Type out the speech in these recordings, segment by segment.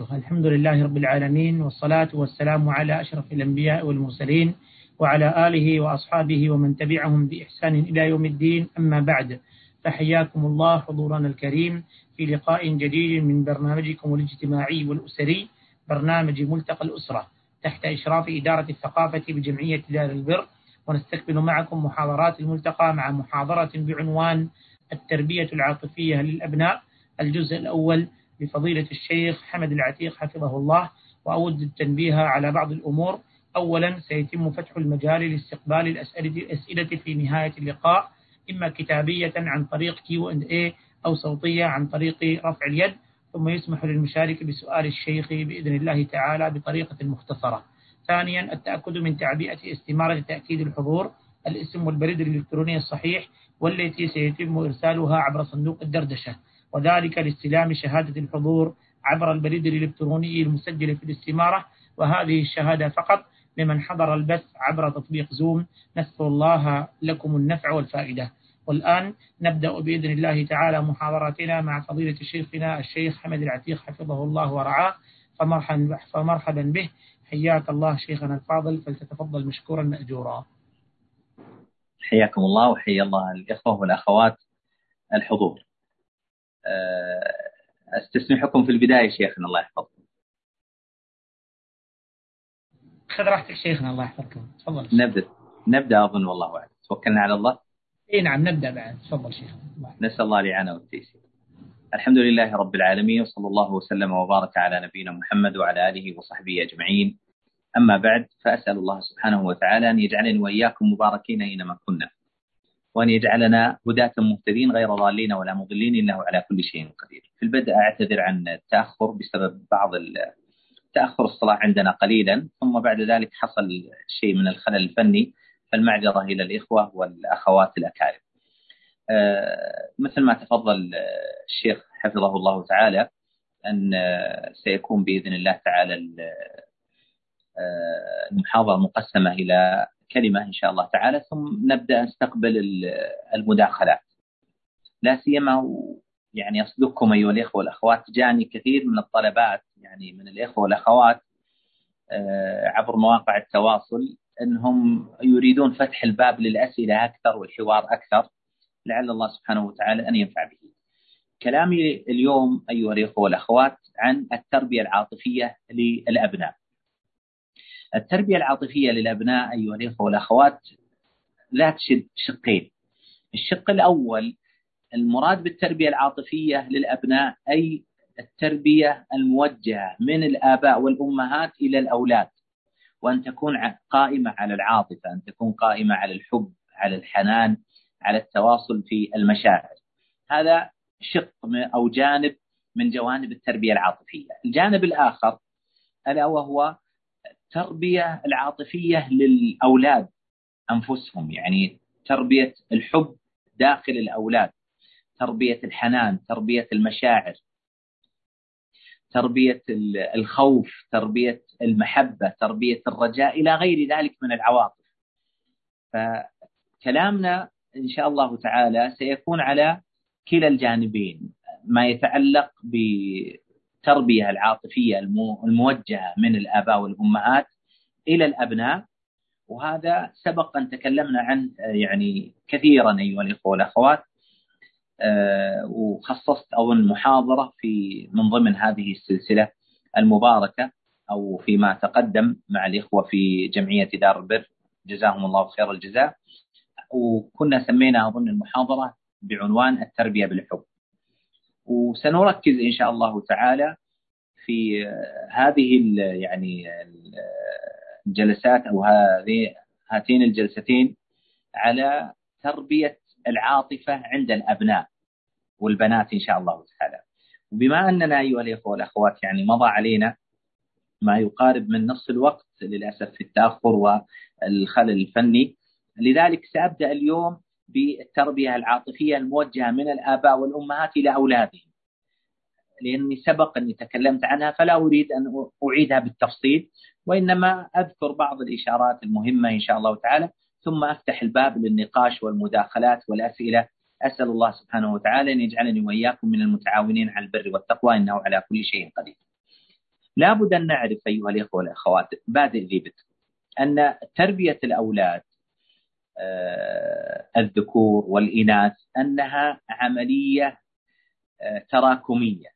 الحمد لله رب العالمين والصلاة والسلام على أشرف الأنبياء والمرسلين وعلى آله وأصحابه ومن تبعهم بإحسان إلى يوم الدين. أما بعد فحياكم الله حضورنا الكريم في لقاء جديد من برنامجكم الاجتماعي والأسري برنامج ملتقى الأسرة تحت إشراف إدارة الثقافة بجمعية دار البر. ونستقبل معكم محاضرات الملتقى مع محاضرة بعنوان التربية العاطفية للأبناء. الجزء الأول لفضيلة الشيخ حمد العتيق حفظه الله وأود التنبيه على بعض الأمور. أولا سيتم فتح المجال لاستقبال الأسئلة في نهاية اللقاء إما كتابية عن طريق اي أو صوتية عن طريق رفع اليد ثم يسمح للمشارك بسؤال الشيخ بإذن الله تعالى بطريقة مختصرة. ثانيا التأكد من تعبئة استمارة تأكيد الحضور. الاسم والبريد الإلكتروني الصحيح والتي سيتم إرسالها عبر صندوق الدردشة. وذلك لاستلام شهادة الحضور عبر البريد الإلكتروني المسجل في الاستمارة وهذه الشهادة فقط لمن حضر البث عبر تطبيق زوم نسأل الله لكم النفع والفائدة. والآن نبدأ بإذن الله تعالى محاضراتنا مع فضيلة شيخنا الشيخ حمد العتيق حفظه الله ورعاه. فمرحبا, فمرحبا به. حياك الله شيخنا الفاضل فلتتفضل مشكورا مأجورا. حياكم الله وحيا الله الإخوة والأخوات الحضور. استسمحكم في البداية شيخنا الله يحفظكم. خذ راحتك شيخنا الله يحفظكم. تفضل. نبدأ نبدأ أظن والله أعلم. توكلنا على الله. إي نعم نبدأ بعد. تفضل شيخنا نسأل الله الإعانة والتيسير. الحمد لله رب العالمين وصلى الله وسلم وبارك على نبينا محمد وعلى آله وصحبه أجمعين. أما بعد فأسأل الله سبحانه وتعالى أن يجعلني وإياكم مباركين أينما كنا. وأن يجعلنا هداة مهتدين غير ضالين ولا مضلين إنه على كل شيء قدير. في البدء أعتذر عن التأخر بسبب بعض تأخر الصلاة عندنا قليلا ثم بعد ذلك حصل شيء من الخلل الفني فالمعذرة إلى الإخوة والأخوات الأكارم. آه، مثل ما تفضل الشيخ حفظه الله تعالى أن سيكون بإذن الله تعالى آه، المحاضرة مقسمة إلى كلمة إن شاء الله تعالى ثم نبدأ نستقبل المداخلات. لا سيما يعني أصدقكم أيها الإخوة والأخوات جاني كثير من الطلبات يعني من الإخوة والأخوات آه، عبر مواقع التواصل أنهم يريدون فتح الباب للأسئلة أكثر والحوار أكثر لعل الله سبحانه وتعالى أن ينفع به. كلامي اليوم أيها الإخوة والأخوات عن التربية العاطفية للأبناء. التربية العاطفية للأبناء أيها الإخوة والأخوات لا تشد شقين. الشق الأول المراد بالتربية العاطفية للأبناء أي التربية الموجهة من الآباء والأمهات إلى الأولاد. وأن تكون قائمة على العاطفة أن تكون قائمة على الحب على الحنان على التواصل في المشاعر. هذا شق أو جانب من جوانب التربية العاطفية. الجانب الآخر ألا وهو التربية العاطفية للأولاد أنفسهم يعني تربية الحب داخل الأولاد تربية الحنان تربية المشاعر تربية الخوف تربية المحبة تربية الرجاء إلى غير ذلك من العواطف. فكلامنا إن شاء الله تعالى سيكون على كلا الجانبين ما يتعلق بالتربية العاطفية الموجهة من الآباء والأمهات إلى الأبناء. وهذا سبق أن تكلمنا عنه يعني كثيرا أيها الإخوة والأخوات آه، وخصصت أظن محاضرة في من ضمن هذه السلسلة المباركة أو فيما تقدم مع الإخوة في جمعية دار البر. جزاهم الله خير الجزاء. وكنا سمينا أظن المحاضرة بعنوان التربية بالحب. وسنركز إن شاء الله تعالى في هذه يعني الجلسات أو هذه هاتين الجلستين على تربية العاطفة عند الأبناء والبنات إن شاء الله تعالى. وبما أننا أيها الإخوة والأخوات يعني مضى علينا ما يقارب من نصف الوقت للأسف في التأخر والخلل الفني لذلك سأبدأ اليوم بالتربية العاطفية الموجهة من الآباء والأمهات إلى أولادهم. لأني سبق أني تكلمت عنها فلا أريد أن أعيدها بالتفصيل وإنما أذكر بعض الإشارات المهمة إن شاء الله تعالى. ثم أفتح الباب للنقاش والمداخلات والأسئلة. أسأل الله سبحانه وتعالى أن يجعلني وإياكم من المتعاونين على البر والتقوى إنه على كل شيء قدير. لابد أن نعرف أيها الإخوة والأخوات بادئ ذي أن تربية الأولاد الذكور والإناث أنها عملية آه، تراكمية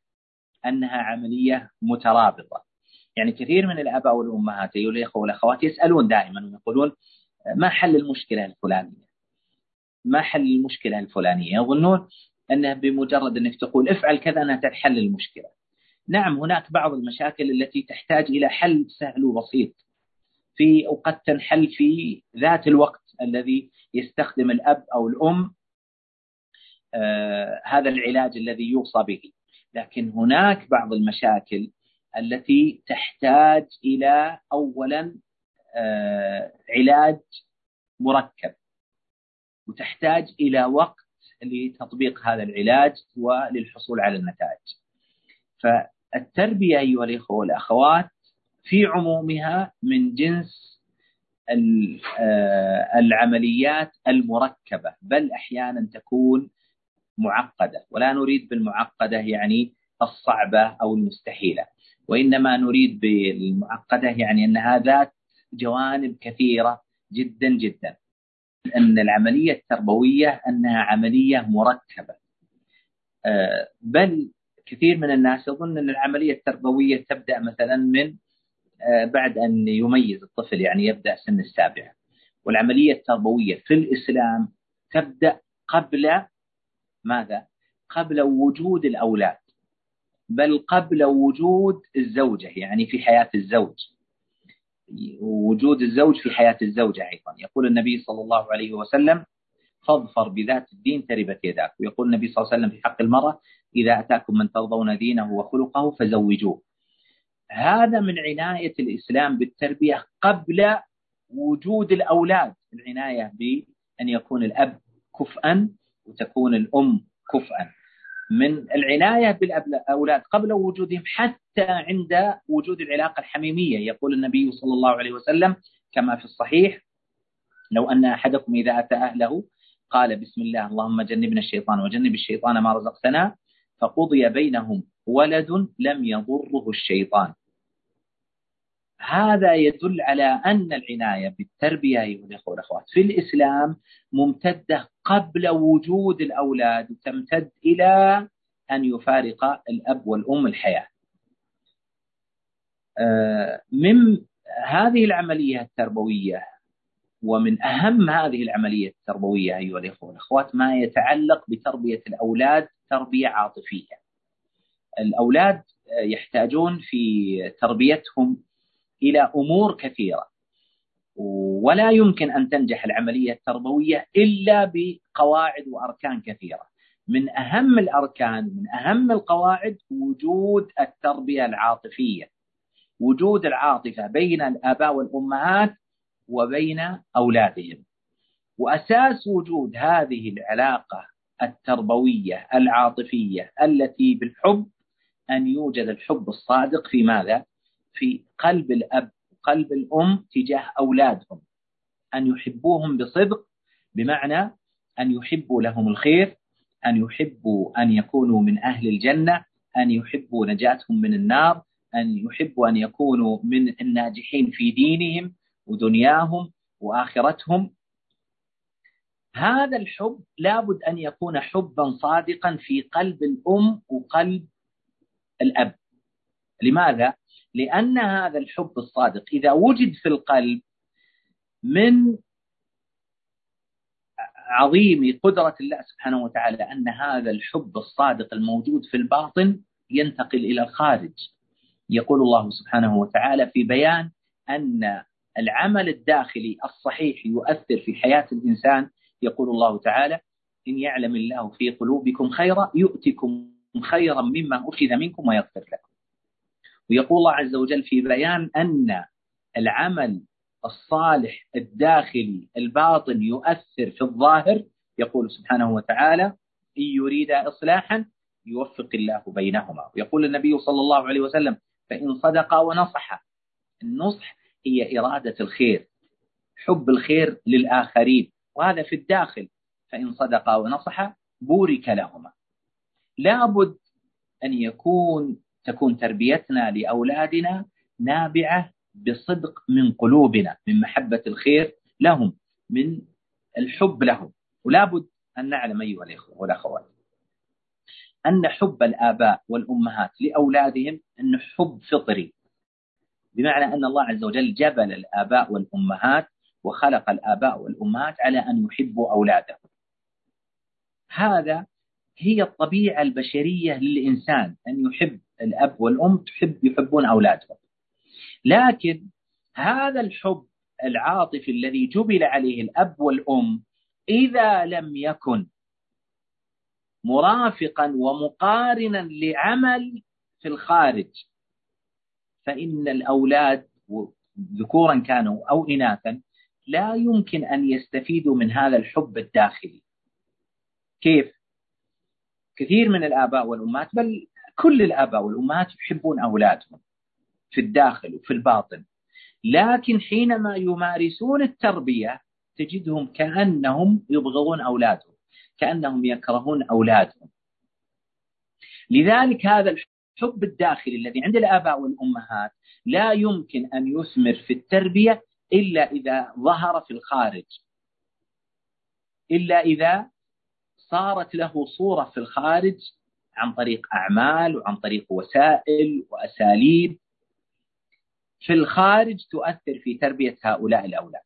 أنها عملية مترابطة. يعني كثير من الآباء والأمهات أيها الإخوة والأخوات يسألون دائما ويقولون ما حل المشكلة الفلانية؟ ما حل المشكلة الفلانية؟ يظنون أنه بمجرد أنك تقول افعل كذا أنها تحل المشكلة. نعم هناك بعض المشاكل التي تحتاج إلى حل سهل وبسيط. في وقد تنحل في ذات الوقت. الذي يستخدم الأب أو الأم آه هذا العلاج الذي يوصى به. لكن هناك بعض المشاكل التي تحتاج إلى أولا آه علاج مركب وتحتاج إلى وقت لتطبيق هذا العلاج وللحصول على النتائج. فالتربية أيها الإخوة والأخوات في عمومها من جنس العمليات المركبة بل أحيانا تكون معقدة. ولا نريد بالمعقدة يعني الصعبة أو المستحيلة. وإنما نريد بالمعقدة يعني أنها ذات جوانب كثيرة جدا جدا. أن العملية التربوية أنها عملية مركبة. آه، بل كثير من الناس يظن أن العملية التربوية تبدأ مثلا من آه، بعد أن يميز الطفل يعني يبدأ سن السابعة والعملية التربوية في الإسلام تبدأ قبل ماذا؟ قبل وجود الأولاد بل قبل وجود الزوجة يعني في حياة الزوج. وجود الزوج في حياة الزوجة أيضا. يقول النبي صلى الله عليه وسلم فاظفر بذات الدين تربت يداك. ويقول النبي صلى الله عليه وسلم في حق المرأة إذا أتاكم من ترضون دينه وخلقه فزوجوه. هذا من عناية الإسلام بالتربية قبل وجود الأولاد العناية بأن يكون الأب كفءا وتكون الأم كفءا. من العناية بالأولاد قبل وجودهم حتى عند وجود العلاقة الحميمية. يقول النبي صلى الله عليه وسلم كما في الصحيح لو أن أحدكم إذا أتى أهله قال بسم الله اللهم جنبنا الشيطان وجنب الشيطان ما رزقتنا فقضي بينهم ولد لم يضره الشيطان. هذا يدل على أن العناية بالتربية أيها الأخوة والأخوات في الإسلام ممتدة قبل وجود الأولاد تمتد إلى أن يفارق الأب والأم الحياة. آه، من هذه العملية التربوية ومن أهم هذه العملية التربوية أيها الأخوة والأخوات ما يتعلق بتربية الأولاد تربية عاطفية. الأولاد يحتاجون في تربيتهم إلى أمور كثيرة. ولا يمكن أن تنجح العملية التربوية إلا بقواعد وأركان كثيرة. من أهم الأركان من أهم القواعد وجود التربية العاطفية. وجود العاطفة بين الآباء والأمهات وبين أولادهم. وأساس وجود هذه العلاقة التربوية العاطفية التي بالحب أن يوجد الحب الصادق في ماذا؟ في قلب الأب وقلب الأم تجاه أولادهم. أن يحبوهم بصدق بمعنى أن يحبوا لهم الخير أن يحبوا أن يكونوا من أهل الجنة أن يحبوا نجاتهم من النار أن يحبوا أن يكونوا من الناجحين في دينهم ودنياهم وآخرتهم. هذا الحب لابد أن يكون حبا صادقا في قلب الأم وقلب الأب. لماذا؟ لأن هذا الحب الصادق إذا وجد في القلب من عظيم قدرة الله سبحانه وتعالى أن هذا الحب الصادق الموجود في الباطن ينتقل إلى الخارج. يقول الله سبحانه وتعالى في بيان أن العمل الداخلي الصحيح يؤثر في حياة الإنسان. يقول الله تعالى إن يعلم الله في قلوبكم خيرا يؤتكم خيرا مما أخذ منكم ويغفر لكم. ويقول الله عز وجل في بيان أن العمل الصالح الداخلي الباطن يؤثر في الظاهر يقول سبحانه وتعالى إن يريد إصلاحا يوفق الله بينهما ويقول النبي صلى الله عليه وسلم فإن صدقا ونصحا النصح هي إرادة الخير حب الخير للآخرين وهذا في الداخل. فإن صدقا ونصحا بورك لهما. لابد أن يكون تكون تربيتنا لأولادنا نابعة بصدق من قلوبنا من محبة الخير لهم من الحب لهم. ولا بد أن نعلم أيها الإخوة والأخوات أن حب الآباء والأمهات لأولادهم أنه حب فطري. بمعنى أن الله عز وجل جبل الآباء والأمهات وخلق الآباء والأمهات على أن يحبوا أولادهم. هذا هي الطبيعة البشرية للإنسان أن يحب الأب والأم تحب يحبون أولادهم لكن هذا الحب العاطفي الذي جبل عليه الأب والأم إذا لم يكن مرافقا ومقارنا لعمل في الخارج فإن الأولاد ذكورا كانوا أو إناثا لا يمكن أن يستفيدوا من هذا الحب الداخلي كيف؟ كثير من الآباء والأمهات بل كل الآباء والأمهات يحبون أولادهم في الداخل وفي الباطن. لكن حينما يمارسون التربية تجدهم كأنهم يبغضون أولادهم كأنهم يكرهون أولادهم. لذلك هذا الحب الداخلي الذي عند الآباء والأمهات لا يمكن أن يثمر في التربية إلا إذا ظهر في الخارج. إلا إذا صارت له صورة في الخارج عن طريق أعمال وعن طريق وسائل وأساليب. في الخارج تؤثر في تربية هؤلاء الأولاد.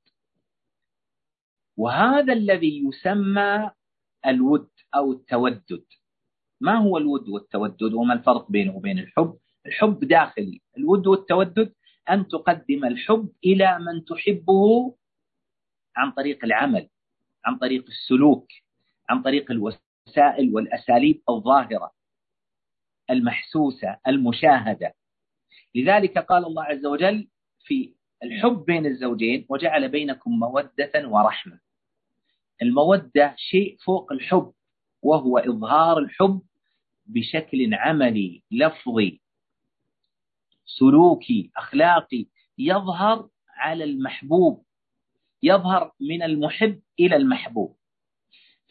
وهذا الذي يسمى الود أو التودد. ما هو الود والتودد وما الفرق بينه وبين الحب؟ الحب داخلي الود والتودد أن تقدم الحب إلى من تحبه عن طريق العمل عن طريق السلوك عن طريق الوسائل. والأساليب الظاهرة المحسوسة المشاهدة. لذلك قال الله عز وجل في الحب بين الزوجين وجعل بينكم مودة ورحمة. المودة شيء فوق الحب وهو إظهار الحب بشكل عملي لفظي. سلوكي أخلاقي يظهر على المحبوب يظهر من المحب إلى المحبوب.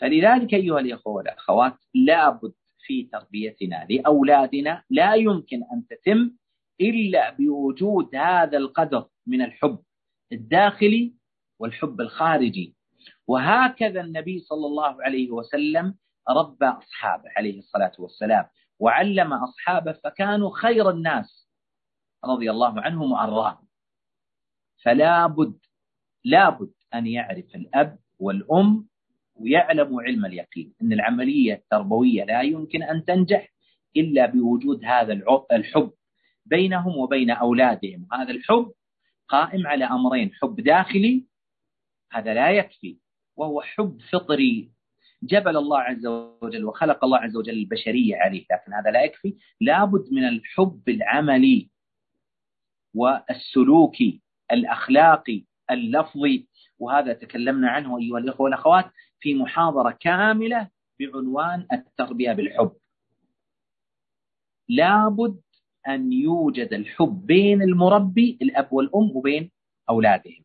فلذلك أيها الإخوة والأخوات لابد في تربيتنا لأولادنا لا يمكن أن تتم إلا بوجود هذا القدر من الحب الداخلي والحب الخارجي. وهكذا النبي صلى الله عليه وسلم ربى أصحابه عليه الصلاة والسلام وعلم أصحابه فكانوا خير الناس رضي الله عنهم وأرضاهم. فلا بد لا بد أن يعرف الأب والأم ويعلموا علم اليقين أن العملية التربوية لا يمكن أن تنجح إلا بوجود هذا الحب بينهم وبين أولادهم. هذا الحب قائم على أمرين حب داخلي هذا لا يكفي وهو حب فطري. جبل الله عز وجل وخلق الله عز وجل البشرية عليه لكن هذا لا يكفي. لابد من الحب العملي والسلوكي الأخلاقي اللفظي وهذا تكلمنا عنه أيها الإخوة والأخوات. في محاضرة كاملة بعنوان التربية بالحب. لابد أن يوجد الحب بين المربي الأب والأم وبين أولادهم.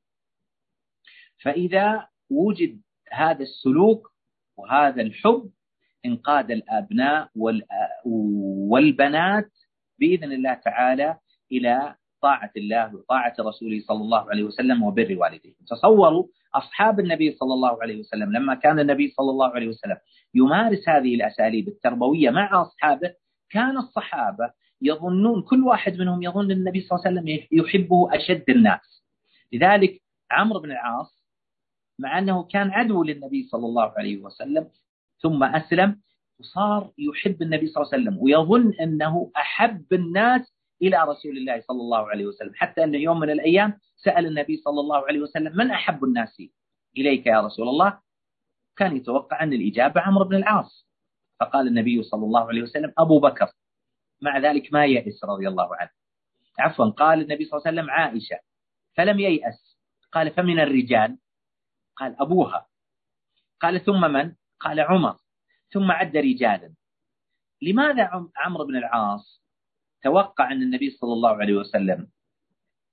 فإذا وجد هذا السلوك وهذا الحب انقاد الأبناء والبنات بإذن الله تعالى إلى طاعة الله وطاعة رسوله صلى الله عليه وسلم وبر والديه. تصوروا أصحاب النبي صلى الله عليه وسلم لما كان النبي صلى الله عليه وسلم يمارس هذه الأساليب التربوية مع أصحابه كان الصحابة يظنون كل واحد منهم يظن النبي صلى الله عليه وسلم يحبه أشد الناس. لذلك عمرو بن العاص مع أنه كان عدو للنبي صلى الله عليه وسلم ثم أسلم وصار يحب النبي صلى الله عليه وسلم ويظن أنه أحب الناس إلى رسول الله صلى الله عليه وسلم. حتى أن يوم من الأيام سأل النبي صلى الله عليه وسلم من أحب الناس إليك يا رسول الله؟ كان يتوقع أن الإجابة عمرو بن العاص. فقال النبي صلى الله عليه وسلم أبو بكر. مع ذلك ما يأس رضي الله عنه. عفوا قال النبي صلى الله عليه وسلم عائشة فلم ييأس. قال فمن الرجال. قال أبوها. قال ثم من؟ قال عمر. ثم عد رجالا. لماذا عمرو بن العاص توقع أن النبي صلى الله عليه وسلم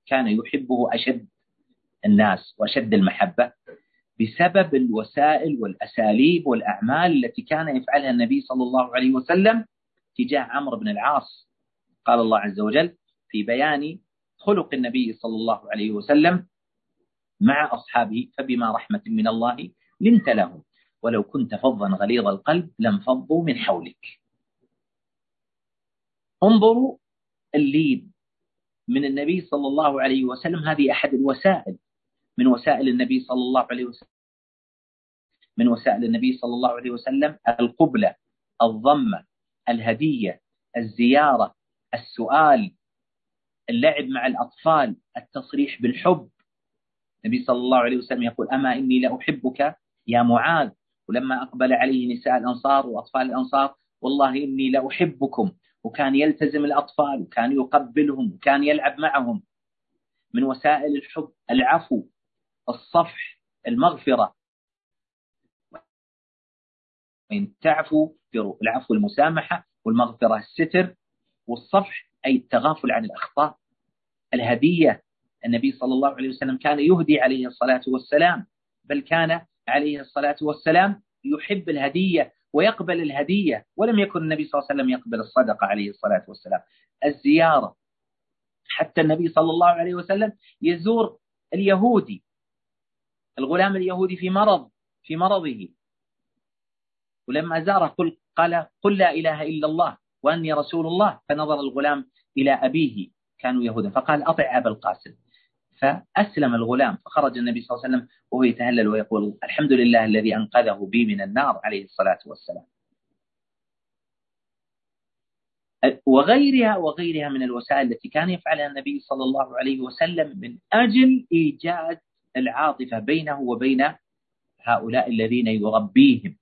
كان يحبه أشد الناس وأشد المحبة بسبب الوسائل والأساليب والأعمال التي كان يفعلها النبي صلى الله عليه وسلم تجاه عمرو بن العاص. قال الله عز وجل في بيان خلق النبي صلى الله عليه وسلم مع أصحابه فبما رحمة من الله لنت لهم. ولو كنت فظا غليظ القلب لانفضوا من حولك. انظروا اللين من النبي صلى الله عليه وسلم. هذه أحد الوسائل من وسائل النبي صلى الله عليه وسلم من وسائل النبي صلى الله عليه وسلم القبلة الضمة الهدية الزيارة السؤال اللعب مع الأطفال التصريح بالحب. النبي صلى الله عليه وسلم يقول أما إني لأحبك يا معاذ. ولما أقبل عليه نساء الأنصار وأطفال الأنصار والله إني لأحبكم. وكان يلتزم الأطفال وكان يقبلهم وكان يلعب معهم. من وسائل الحب العفو الصفح المغفرة. وإن تعفو العفو المسامحة والمغفرة الستر. والصفح أي التغافل عن الأخطاء. الهدية النبي صلى الله عليه وسلم كان يهدي عليه الصلاة والسلام بل كان عليه الصلاة والسلام يحب الهدية ويقبل الهدية ولم يكن النبي صلى الله عليه وسلم يقبل الصدقة عليه الصلاة والسلام. الزيارة. حتى النبي صلى الله عليه وسلم يزور اليهودي الغلام اليهودي في مرض في مرضه. ولما زاره قل قال قل لا إله إلا الله وأني رسول الله فنظر الغلام إلى أبيه كانوا يهودا فقال أطع أبا القاسم. فأسلم الغلام فخرج النبي صلى الله عليه وسلم وهو يتهلل ويقول الحمد لله الذي أنقذه بي من النار عليه الصلاة والسلام. وغيرها وغيرها من الوسائل التي كان يفعلها النبي صلى الله عليه وسلم من أجل إيجاد العاطفة بينه وبين هؤلاء الذين يربيهم.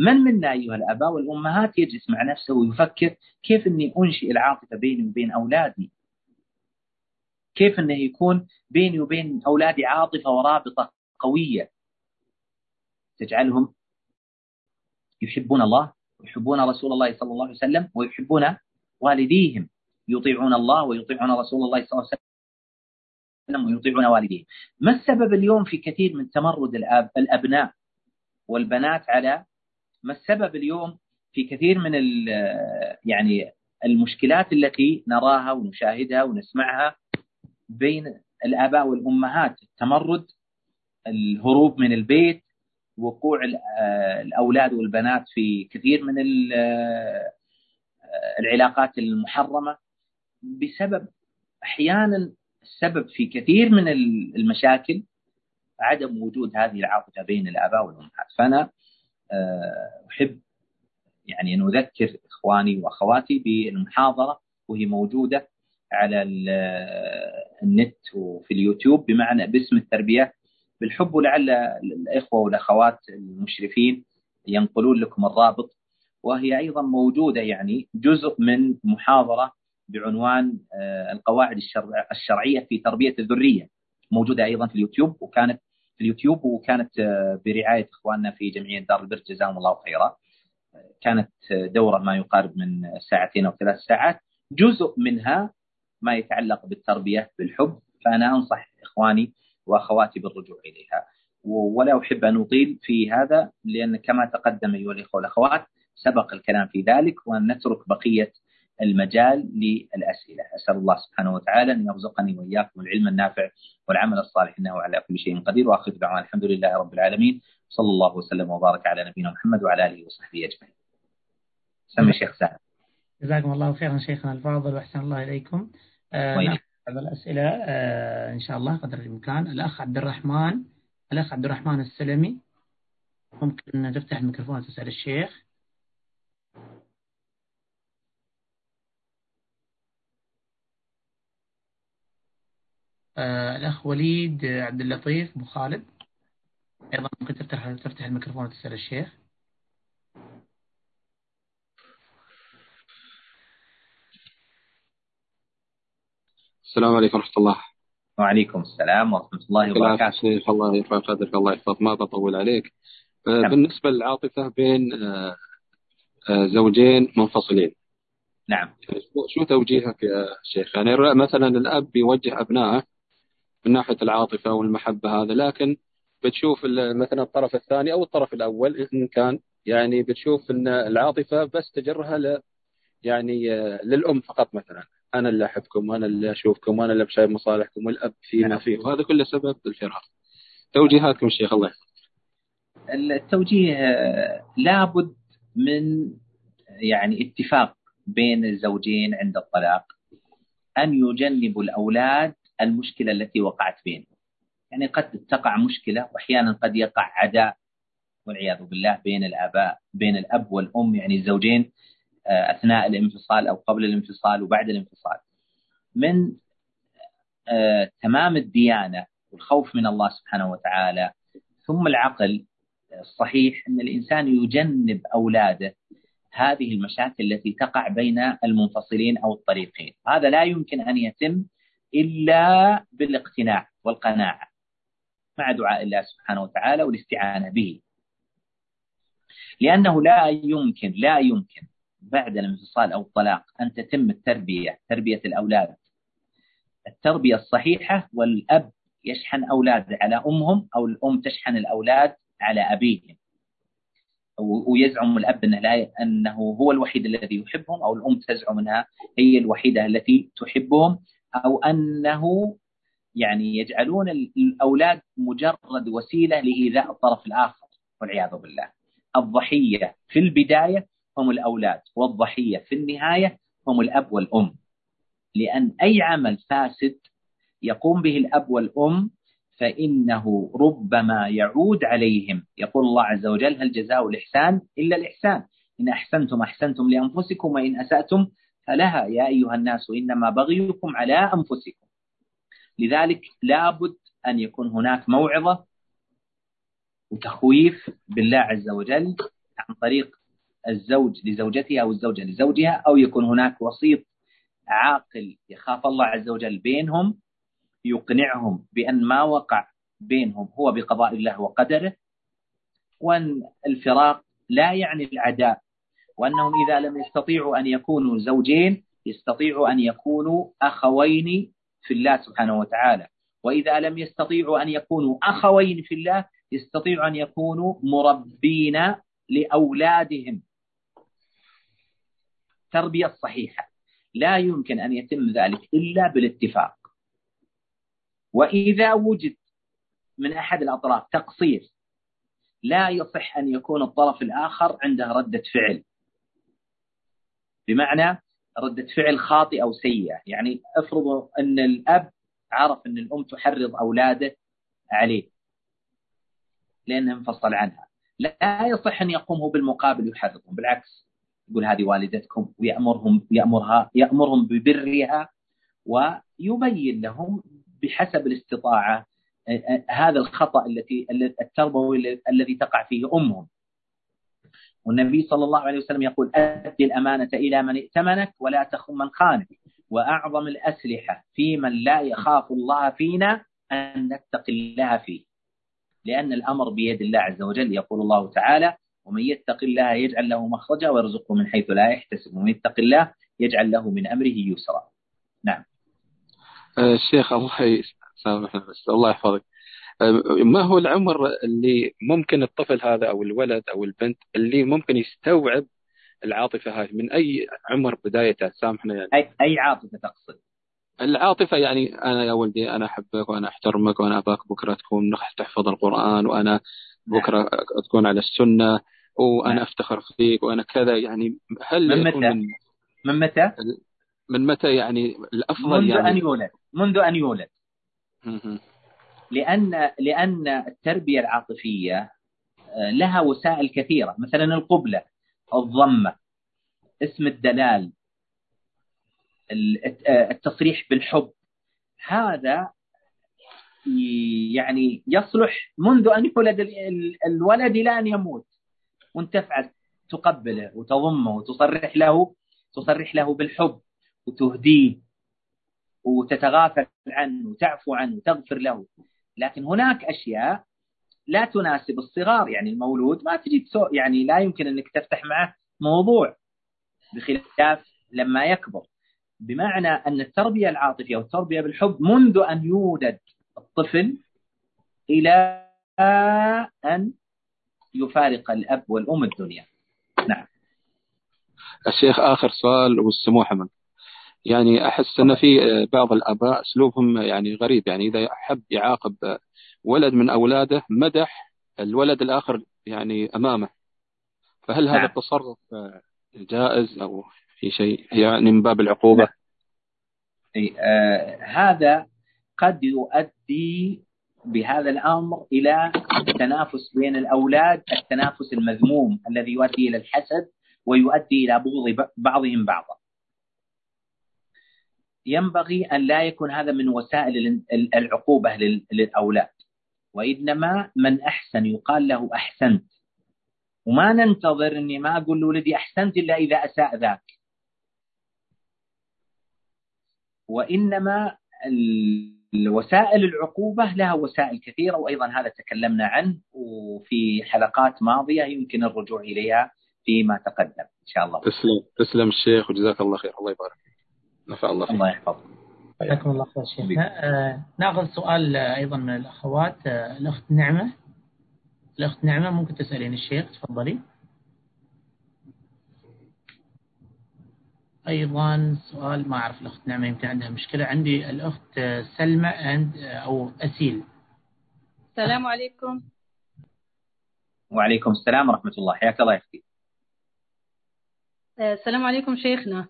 من منا أيها الآباء والأمهات يجلس مع نفسه ويفكر كيف أني أنشئ العاطفة بيني وبين أولادي؟ كيف أنه يكون بيني وبين أولادي عاطفة ورابطة قوية؟ تجعلهم يحبون الله ويحبون رسول الله صلى الله عليه وسلم ويحبون والديهم. يطيعون الله ويطيعون رسول الله صلى الله عليه وسلم ويطيعون والديهم. ما السبب اليوم في كثير من تمرد الأب الأبناء والبنات على ما السبب اليوم في كثير من يعني المشكلات التي نراها ونشاهدها ونسمعها بين الآباء والأمهات التمرد الهروب من البيت وقوع الأولاد والبنات في كثير من العلاقات المحرمة. بسبب أحيانا السبب في كثير من المشاكل عدم وجود هذه العاطفة بين الآباء والأمهات. فأنا أحب يعني أن أذكر إخواني وأخواتي بالمحاضرة وهي موجودة على النت وفي اليوتيوب بمعنى باسم التربية. بالحب ولعل الإخوة والأخوات المشرفين ينقلون لكم الرابط. وهي أيضا موجودة يعني جزء من محاضرة بعنوان آه، القواعد الشرعية في تربية الذرية. موجودة أيضا في اليوتيوب وكانت في اليوتيوب وكانت آه، برعاية إخواننا في جمعية دار البر. جزاهم الله خيرا. كانت دورة ما يقارب من ساعتين أو ثلاث ساعات. جزء منها ما يتعلق بالتربية بالحب فأنا أنصح إخواني وأخواتي بالرجوع إليها. ولا أحب أن أطيل في هذا لأن كما تقدم أيها الإخوة والأخوات سبق الكلام في ذلك وأن نترك بقية المجال للأسئلة. أسأل الله سبحانه وتعالى أن يرزقني وإياكم العلم النافع والعمل الصالح إنه على كل شيء قدير. وآخر دعوانا الحمد لله رب العالمين. صلى الله وسلم وبارك على نبينا محمد وعلى آله وصحبه أجمعين. سمي الشيخ سعد جزاكم الله خيرا شيخنا الفاضل وأحسن الله إليكم. آه الأسئلة آه إن شاء الله قدر الإمكان. الأخ عبد الرحمن الأخ عبد الرحمن السلمي. ممكن تفتح الميكروفون تسأل الشيخ. آه الأخ وليد عبد اللطيف أبو خالد. أيضا ممكن تفتح تفتح الميكروفون وتسأل الشيخ. السلام عليكم ورحمة الله. وعليكم السلام ورحمة الله وبركاته. الله يرفع قدرك الله يحفظك ما بطول عليك. آه، نعم. بالنسبة للعاطفة بين آه، زوجين منفصلين. نعم. شو توجيهك يا شيخ؟ يعني مثلا الأب يوجه أبنائه من ناحية العاطفة والمحبة هذا لكن بتشوف مثلا الطرف الثاني أو الطرف الأول إن كان يعني بتشوف إن العاطفة بس تجرها يعني آه، للأم فقط مثلا. أنا اللي أحبكم وأنا اللي أشوفكم وأنا اللي بشايف مصالحكم والأب فيما نعم. فيه وهذا كله سبب الفراق توجيهاتكم الشيخ الله. التوجيه آه، لابد من يعني اتفاق بين الزوجين عند الطلاق أن يجنبوا الأولاد المشكلة التي وقعت بينهم. يعني قد تقع مشكلة وأحيانا قد يقع عداء والعياذ بالله بين الآباء بين الأب والأم. يعني الزوجين آه، أثناء الانفصال أو قبل الانفصال وبعد الانفصال. من آه، تمام الديانة والخوف من الله سبحانه وتعالى ثم العقل الصحيح أن الإنسان يجنب أولاده هذه المشاكل التي تقع بين المنفصلين أو الطريقين. هذا لا يمكن أن يتم إلا بالاقتناع والقناعة مع دعاء الله سبحانه وتعالى والاستعانة به. لأنه لا يمكن لا يمكن بعد الانفصال أو الطلاق أن تتم التربية تربية الأولاد. التربية الصحيحة والأب يشحن أولاده على أمهم أو الأم تشحن الأولاد على أبيهم. ويزعم الأب أنه, لا أنه هو الوحيد الذي يحبهم أو الأم تزعم أنها هي الوحيدة التي تحبهم أو أنه يعني يجعلون الأولاد مجرد وسيلة لإيذاء الطرف الآخر والعياذ بالله. الضحية في البداية هم الأولاد والضحية في النهاية هم الأب والأم. لأن أي عمل فاسد يقوم به الأب والأم فإنه ربما يعود عليهم. يقول الله عز وجل هل جزاء الإحسان إلا الإحسان؟ إن أحسنتم أحسنتم لأنفسكم وإن أسأتم فلها. يا أيها الناس إنما بغيكم على أنفسكم. لذلك لابد أن يكون هناك موعظة وتخويف بالله عز وجل عن طريق الزوج لزوجته أو الزوجة لزوجها أو يكون هناك وسيط عاقل يخاف الله عز وجل بينهم يقنعهم بأن ما وقع بينهم هو بقضاء الله وقدره وأن الفراق لا يعني العداء وأنهم إذا لم يستطيعوا أن يكونوا زوجين يستطيعوا أن يكونوا أخوين في الله سبحانه وتعالى. وإذا لم يستطيعوا أن يكونوا أخوين في الله يستطيعوا أن يكونوا مربين لأولادهم. التربية الصحيحة. لا يمكن أن يتم ذلك إلا بالاتفاق. وإذا وجد من أحد الأطراف تقصير لا يصح أن يكون الطرف الآخر عنده ردة فعل. بمعنى ردة فعل خاطئة أو سيئة. يعني افرضوا أن الأب عرف أن الأم تحرض أولاده عليه لأنه انفصل عنها. لا يصح أن يقوم هو بالمقابل يحرضهم بالعكس يقول هذه والدتكم ويأمرهم يأمرها يأمرهم ببرها ويبين لهم بحسب الاستطاعة هذا الخطأ التي التربوي الذي تقع فيه أمهم. والنبي صلى الله عليه وسلم يقول أدي الأمانة إلى من ائتمنك ولا تخن من خانك وأعظم الأسلحة في من لا يخاف الله فينا أن نتقي الله فيه. لأن الأمر بيد الله عز وجل يقول الله تعالى ومن يتق الله يجعل له مخرجا ويرزقه من حيث لا يحتسب. ومن يتق الله يجعل له من أمره يسرا. نعم. الشيخ الله يسامحنا بس الله يحفظك. ما هو العمر اللي ممكن الطفل هذا أو الولد أو البنت اللي ممكن يستوعب العاطفة هذه من أي عمر بدايتها سامحنا يعني. اي أي عاطفة تقصد؟ العاطفة يعني أنا يا ولدي أنا أحبك وأنا أحترمك وأنا أباك بكرة تكون تحفظ القرآن وأنا بكرة نعم. تكون على السنة. وأنا نعم. أفتخر فيك وأنا كذا يعني هل من متى؟ من, من متى؟ من متى يعني الأفضل منذ يعني؟ ان يولد. منذ أن يولد. لأن لأن التربية العاطفية آه، لها وسائل كثيرة. مثلا القبلة الضمة اسم الدلال آه، التصريح بالحب. هذا يعني يصلح منذ أن يولد الولد إلى أن يموت. وانت تفعل تقبله وتضمه وتصرح له تصرح له بالحب وتهديه وتتغافل عنه وتعفو عنه وتغفر له. لكن هناك أشياء لا تناسب الصغار يعني المولود ما تجي يعني لا يمكن أنك تفتح معه موضوع بخلاف لما يكبر. بمعنى أن التربية العاطفية والتربية بالحب منذ أن يولد الطفل إلى أن يفارق الأب والأم الدنيا. نعم. الشيخ آخر سؤال والسموحة منك يعني أحس أن في بعض الآباء أسلوبهم يعني غريب. يعني إذا حب يعاقب ولد من أولاده مدح الولد الآخر يعني أمامه. فهل هذا نعم. التصرف جائز أو في شيء يعني من باب العقوبة؟ نعم. أي آه هذا قد يؤدي بهذا الأمر إلى التنافس بين الأولاد التنافس المذموم الذي يؤدي إلى الحسد ويؤدي إلى بغض بعضهم بعضا. ينبغي أن لا يكون هذا من وسائل العقوبة للأولاد وإنما من أحسن يقال له أحسنت وما ننتظر إني ما أقول لولدي أحسنت إلا إذا أساء ذاك. وإنما وسائل العقوبة لها وسائل كثيرة وأيضا هذا تكلمنا عنه وفي حلقات ماضية يمكن الرجوع إليها فيما تقدم. إن شاء الله. تسلم تسلم الشيخ وجزاك الله خير. الله يبارك. نفع الله فيك. الله يحفظك. حياكم الله خير شيخ. آه، ناخذ سؤال أيضا من الأخوات آه، الأخت نعمة. الأخت نعمة ممكن تسألين الشيخ؟ تفضلي. أيضا سؤال ما أعرف الأخت نعمة يمكن عندها مشكلة. عندي الأخت سلمى عند أو أسيل. السلام عليكم. وعليكم السلام ورحمة الله. حياك الله يا آه، السلام عليكم شيخنا.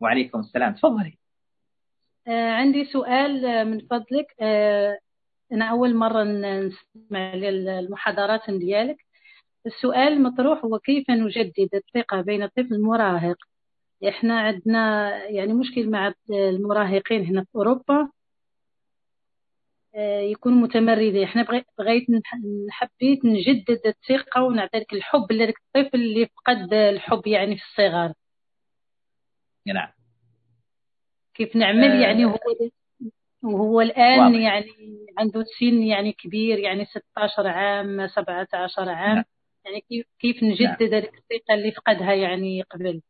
وعليكم السلام. تفضلي. آه، عندي سؤال آه، من فضلك. أنا أول مرة نسمع المحاضرات ديالك. السؤال المطروح هو كيف نجدد الثقة بين الطفل المراهق إحنا عندنا يعني مشكل مع المراهقين هنا في أوروبا. آه، يكونوا متمردين. إحنا بغيت حبيت نجدد الثقة ونعطي لك الحب لذاك الطفل اللي فقد الحب يعني في الصغر. نعم. كيف نعمل آه. يعني هو وهو الآن واضح. يعني عنده سن يعني كبير يعني 16 عام 17 عام. نعم. يعني كيف كيف نجدد نعم. الثقة اللي فقدها يعني قبل.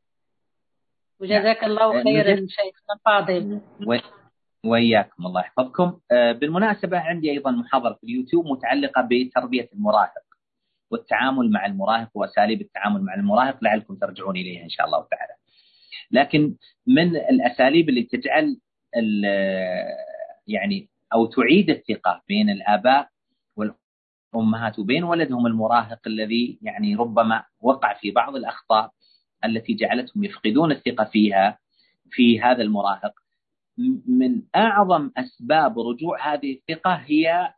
وجزاك الله نعم. خيرا شيخنا الفاضل وإياكم الله يحفظكم. آه، بالمناسبة عندي أيضا محاضرة في اليوتيوب متعلقة بتربية المراهق والتعامل مع المراهق وأساليب التعامل مع المراهق لعلكم ترجعون إليها إن شاء الله تعالى. لكن من الأساليب اللي تجعل يعني أو تعيد الثقة بين الآباء والأمهات وبين ولدهم المراهق الذي يعني ربما وقع في بعض الأخطاء التي جعلتهم يفقدون الثقة فيها في هذا المراهق. من أعظم أسباب رجوع هذه الثقة هي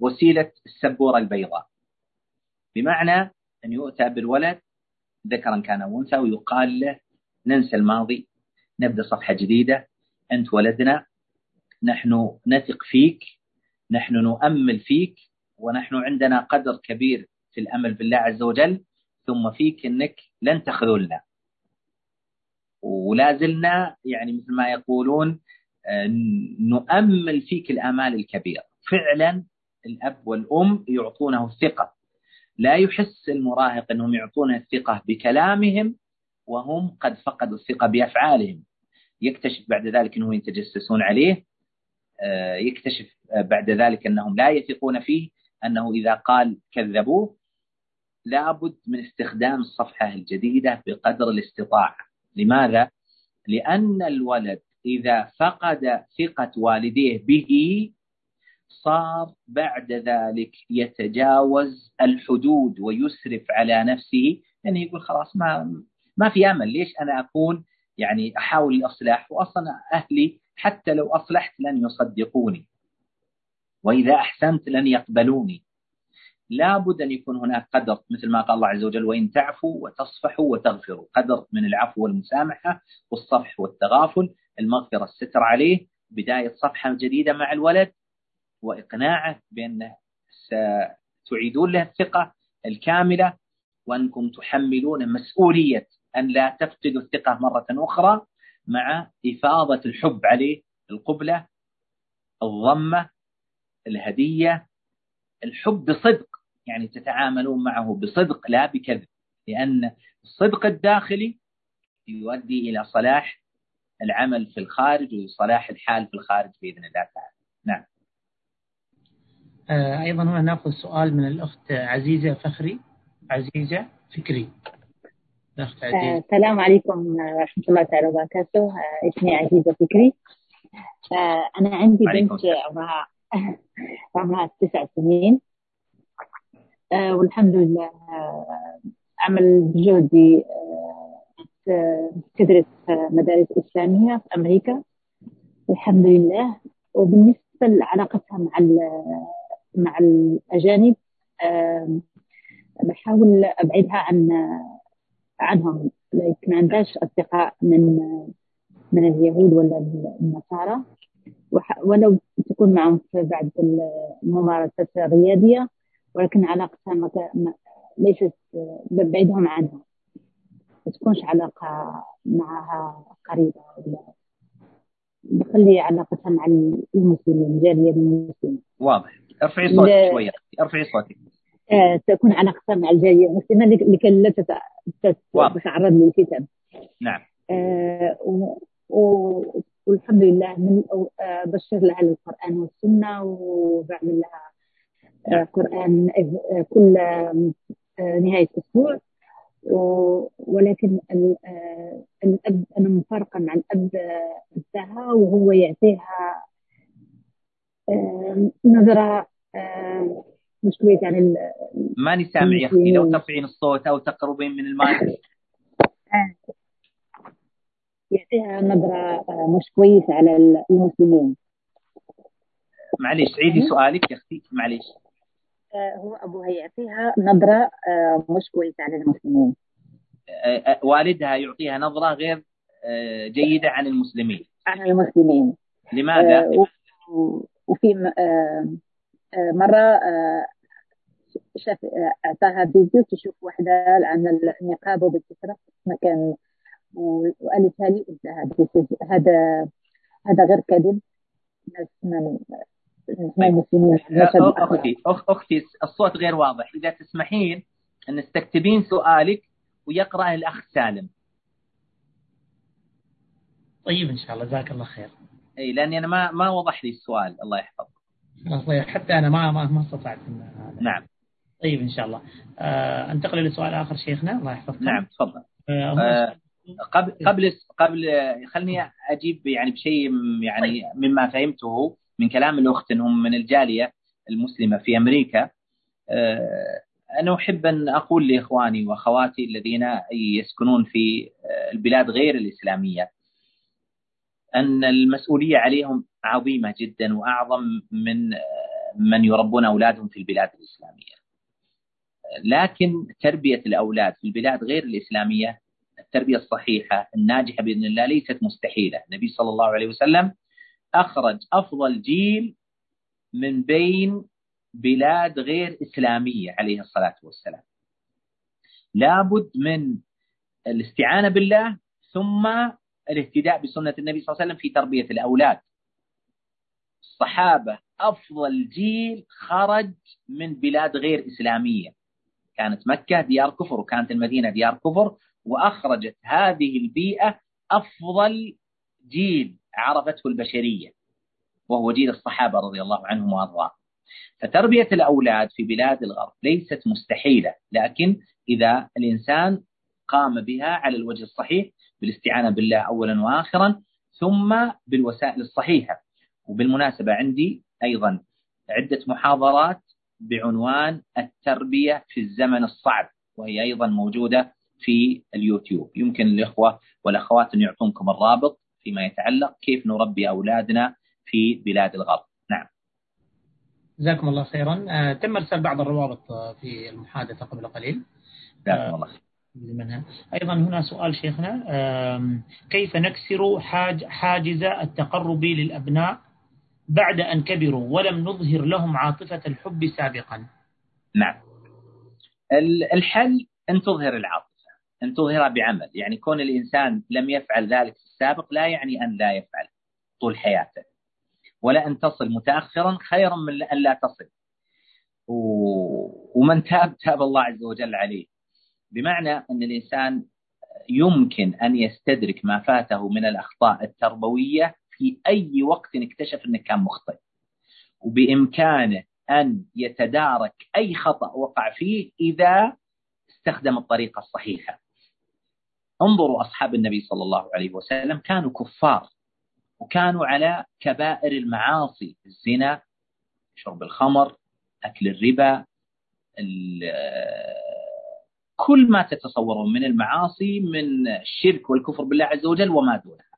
وسيلة السبورة البيضاء. بمعنى أن يؤتى بالولد ذكرا كان أو أنثى ويقال له ننسى الماضي نبدأ صفحة جديدة أنت ولدنا نحن نثق فيك نحن نؤمل فيك ونحن عندنا قدر كبير في الأمل بالله عز وجل ثم فيك إنك لن تخذلنا. ولا زلنا يعني مثل ما يقولون آه، نؤمل فيك الأمال الكبيرة. فعلا الأب والأم يعطونه الثقة. لا يحس المراهق أنهم يعطونه الثقة بكلامهم وهم قد فقدوا الثقة بأفعالهم. يكتشف بعد ذلك أنهم يتجسسون عليه آه، يكتشف بعد ذلك أنهم لا يثقون فيه أنه إذا قال كذبوه لابد من استخدام الصفحة الجديدة بقدر الاستطاعة. لماذا؟ لأن الولد إذا فقد ثقة والديه به صار بعد ذلك يتجاوز الحدود ويسرف على نفسه. يعني يقول خلاص ما ما في أمل. ليش أنا أكون يعني أحاول الاصلاح واصلا أهلي حتى لو أصلحت لن يصدقوني وإذا أحسنت لن يقبلوني. لابد أن يكون هناك قدر مثل ما قال الله عز وجل وإن تعفوا وتصفحوا وتغفروا. قدر من العفو والمسامحة والصفح والتغافل المغفرة الستر عليه بداية صفحة جديدة مع الولد وإقناعه بأنه ستعيدون له الثقة الكاملة وأنكم تحملون مسؤولية أن لا تفقدوا الثقة مرة أخرى مع إفاضة الحب عليه القبلة الضمة الهدية الحب بصدق. يعني تتعاملون معه بصدق لا بكذب لأن الصدق الداخلي يؤدي إلى صلاح العمل في الخارج وصلاح الحال في الخارج بإذن الله تعالى. نعم. آه، أيضا هنا نأخذ سؤال من الأخت عزيزة فخري عزيزة فكري. آه، السلام عليكم ورحمة الله تعالى وبركاته. آه، اسمي عزيزة فكري. أنا عندي بنت عمرها عمرها تسع سنين. والحمد لله عمل جهدي تدرس مدارس إسلامية في أمريكا الحمد لله. وبالنسبة لعلاقتها مع مع الأجانب بحاول أبعدها عن عنهم ما عندهاش أصدقاء من من اليهود ولا النصارى. ولو تكون معهم في بعض الممارسات الرياضية ولكن علاقتها ليست ببعدهم عنها. ما تكونش علاقة معها قريبة ولا بخلي علاقتها مع المسلمين جالية المسلمين واضح. ارفعي صوتك شوية. ارفعي صوتك. آه تكون علاقتها مع الجالية المسلمة لكي لا تتعرض للفتن. نعم. آه و... والحمد لله من آه بشر لها القرآن والسنة وبعمل لها. قرآن آه، كل آه، نهاية أسبوع ولكن الأب أنا مفارقة مع الأب بتاعها وهو يعطيها نظرة مش كويس يعني ماني سامع يا أختي لو ترفعين الصوت أو تقربين من المايك. يعطيها نظرة مش كويسة على المسلمين. معليش عيدي سؤالك يا أختي معليش. آه، هو ابوها يعطيها نظرة آه، مش كويسة على المسلمين. آه، والدها يعطيها نظرة غير جيدة عن المسلمين. عن المسلمين. لماذا؟ وفي مرة شاف أعطاها فيديو تشوف وحدة عن النقاب وبتسرق مكان وقالتها لي هذا هذا غير كذب طيب. أختي أختي الصوت غير واضح. إذا تسمحين أن تكتبين سؤالك ويقرا الأخ سالم. طيب إن شاء الله جزاك الله خير. إي لأني أنا ما ما وضح لي السؤال. الله يحفظك. طيب حتى أنا ما ما, ما استطعت نعم. طيب إن شاء الله. آه أنتقل لسؤال آخر شيخنا. الله يحفظك. نعم تفضل. آه, آه، قبل قبل قبل خلني أجيب يعني بشيء يعني طيب. مما فهمته. من كلام الأخت أنهم من الجالية المسلمة في أمريكا. آه، أنا أحب أن أقول لإخواني وأخواتي الذين يسكنون في آه، البلاد غير الإسلامية أن المسؤولية عليهم عظيمة جدا وأعظم من آه، من يربون أولادهم في البلاد الإسلامية. لكن تربية الأولاد في البلاد غير الإسلامية التربية الصحيحة الناجحة بإذن الله ليست مستحيلة. النبي صلى الله عليه وسلم أخرج أفضل جيل من بين بلاد غير إسلامية عليه الصلاة والسلام. لابد من الاستعانة بالله ثم الاهتداء بسنة النبي صلى الله عليه وسلم في تربية الأولاد. الصحابة أفضل جيل خرج من بلاد غير إسلامية. كانت مكة ديار كفر وكانت المدينة ديار كفر وأخرجت هذه البيئة أفضل جيل عرفته البشرية وهو جيل الصحابة رضي الله عنهم وأرضاهم. فتربية الأولاد في بلاد الغرب ليست مستحيلة لكن إذا الإنسان قام بها على الوجه الصحيح بالاستعانة بالله أولا وآخرا ثم بالوسائل الصحيحة. وبالمناسبة عندي أيضا عدة محاضرات بعنوان التربية في الزمن الصعب وهي أيضا موجودة في اليوتيوب. يمكن الإخوة والأخوات أن يعطونكم الرابط فيما يتعلق كيف نربي أولادنا في بلاد الغرب. نعم. جزاكم الله خيرا. آه، تم ارسال بعض الروابط آه، في المحادثة قبل قليل. جزاكم الله منها أيضا هنا سؤال شيخنا. كيف نكسر حاج حاجز التقرب للأبناء بعد أن كبروا ولم نظهر لهم عاطفة الحب سابقا؟ نعم. الحل أن تظهر العاطفة. أن تظهرها بعمل. يعني كون الإنسان لم يفعل ذلك في السابق لا يعني أن لا يفعل طول حياته. ولا أن تصل متأخرا خيرا من أن لا تصل. ومن تاب تاب الله عز وجل عليه. بمعنى أن الإنسان يمكن أن يستدرك ما فاته من الأخطاء التربوية في أي وقت اكتشف أنه كان مخطئ. وبإمكانه أن يتدارك أي خطأ وقع فيه إذا استخدم الطريقة الصحيحة. انظروا أصحاب النبي صلى الله عليه وسلم كانوا كفار وكانوا على كبائر المعاصي الزنا شرب الخمر أكل الربا كل ما تتصورون من المعاصي من الشرك والكفر بالله عز وجل وما دونها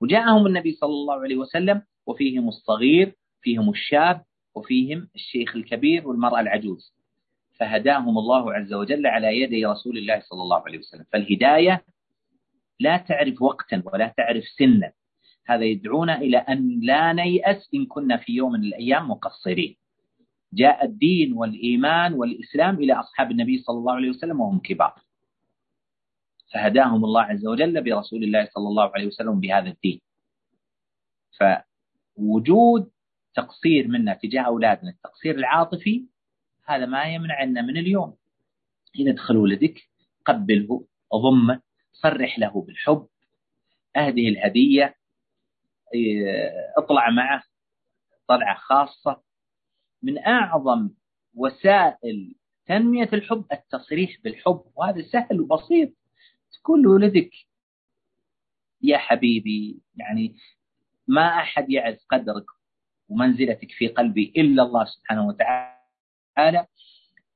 وجاءهم النبي صلى الله عليه وسلم وفيهم الصغير فيهم الشاب وفيهم الشيخ الكبير والمرأة العجوز. فهداهم الله عز وجل على يدي رسول الله صلى الله عليه وسلم. فالهداية لا تعرف وقتا ولا تعرف سنا. هذا يدعونا إلى أن لا نيأس إن كنا في يوم من الأيام مقصرين. جاء الدين والإيمان والإسلام إلى أصحاب النبي صلى الله عليه وسلم وهم كبار. فهداهم الله عز وجل برسول الله صلى الله عليه وسلم بهذا الدين. فوجود تقصير منا تجاه أولادنا التقصير العاطفي هذا ما يمنع أن من اليوم. إذا دخل ولدك قبله ضمه صرح له بالحب. أهده الهدية اطلع معه طلعة خاصة. من أعظم وسائل تنمية الحب التصريح بالحب. وهذا سهل وبسيط. تقول لولدك يا حبيبي يعني ما أحد يعرف قدرك ومنزلتك في قلبي إلا الله سبحانه وتعالى.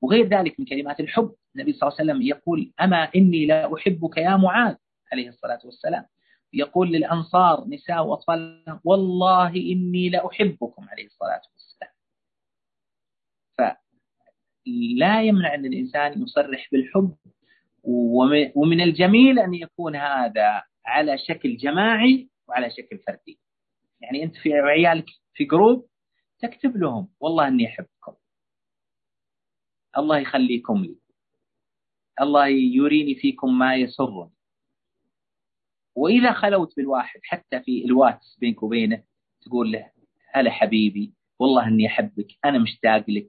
وغير ذلك من كلمات الحب. النبي صلى الله عليه وسلم يقول أما إني لا أحبك يا معاذ. عليه الصلاة والسلام. يقول للأنصار نساء وأطفال والله إني لأحبكم عليه الصلاة والسلام. فلا يمنع أن الإنسان يصرح بالحب ومن الجميل أن يكون هذا على شكل جماعي وعلى شكل فردي. يعني أنت في عيالك في group تكتب لهم والله أني أحبكم. الله يخليكم لي. الله يريني فيكم ما يسرني. وإذا خلوت بالواحد حتى في الواتس بينك وبينه تقول له هلا حبيبي والله أني أحبك أنا مشتاق لك.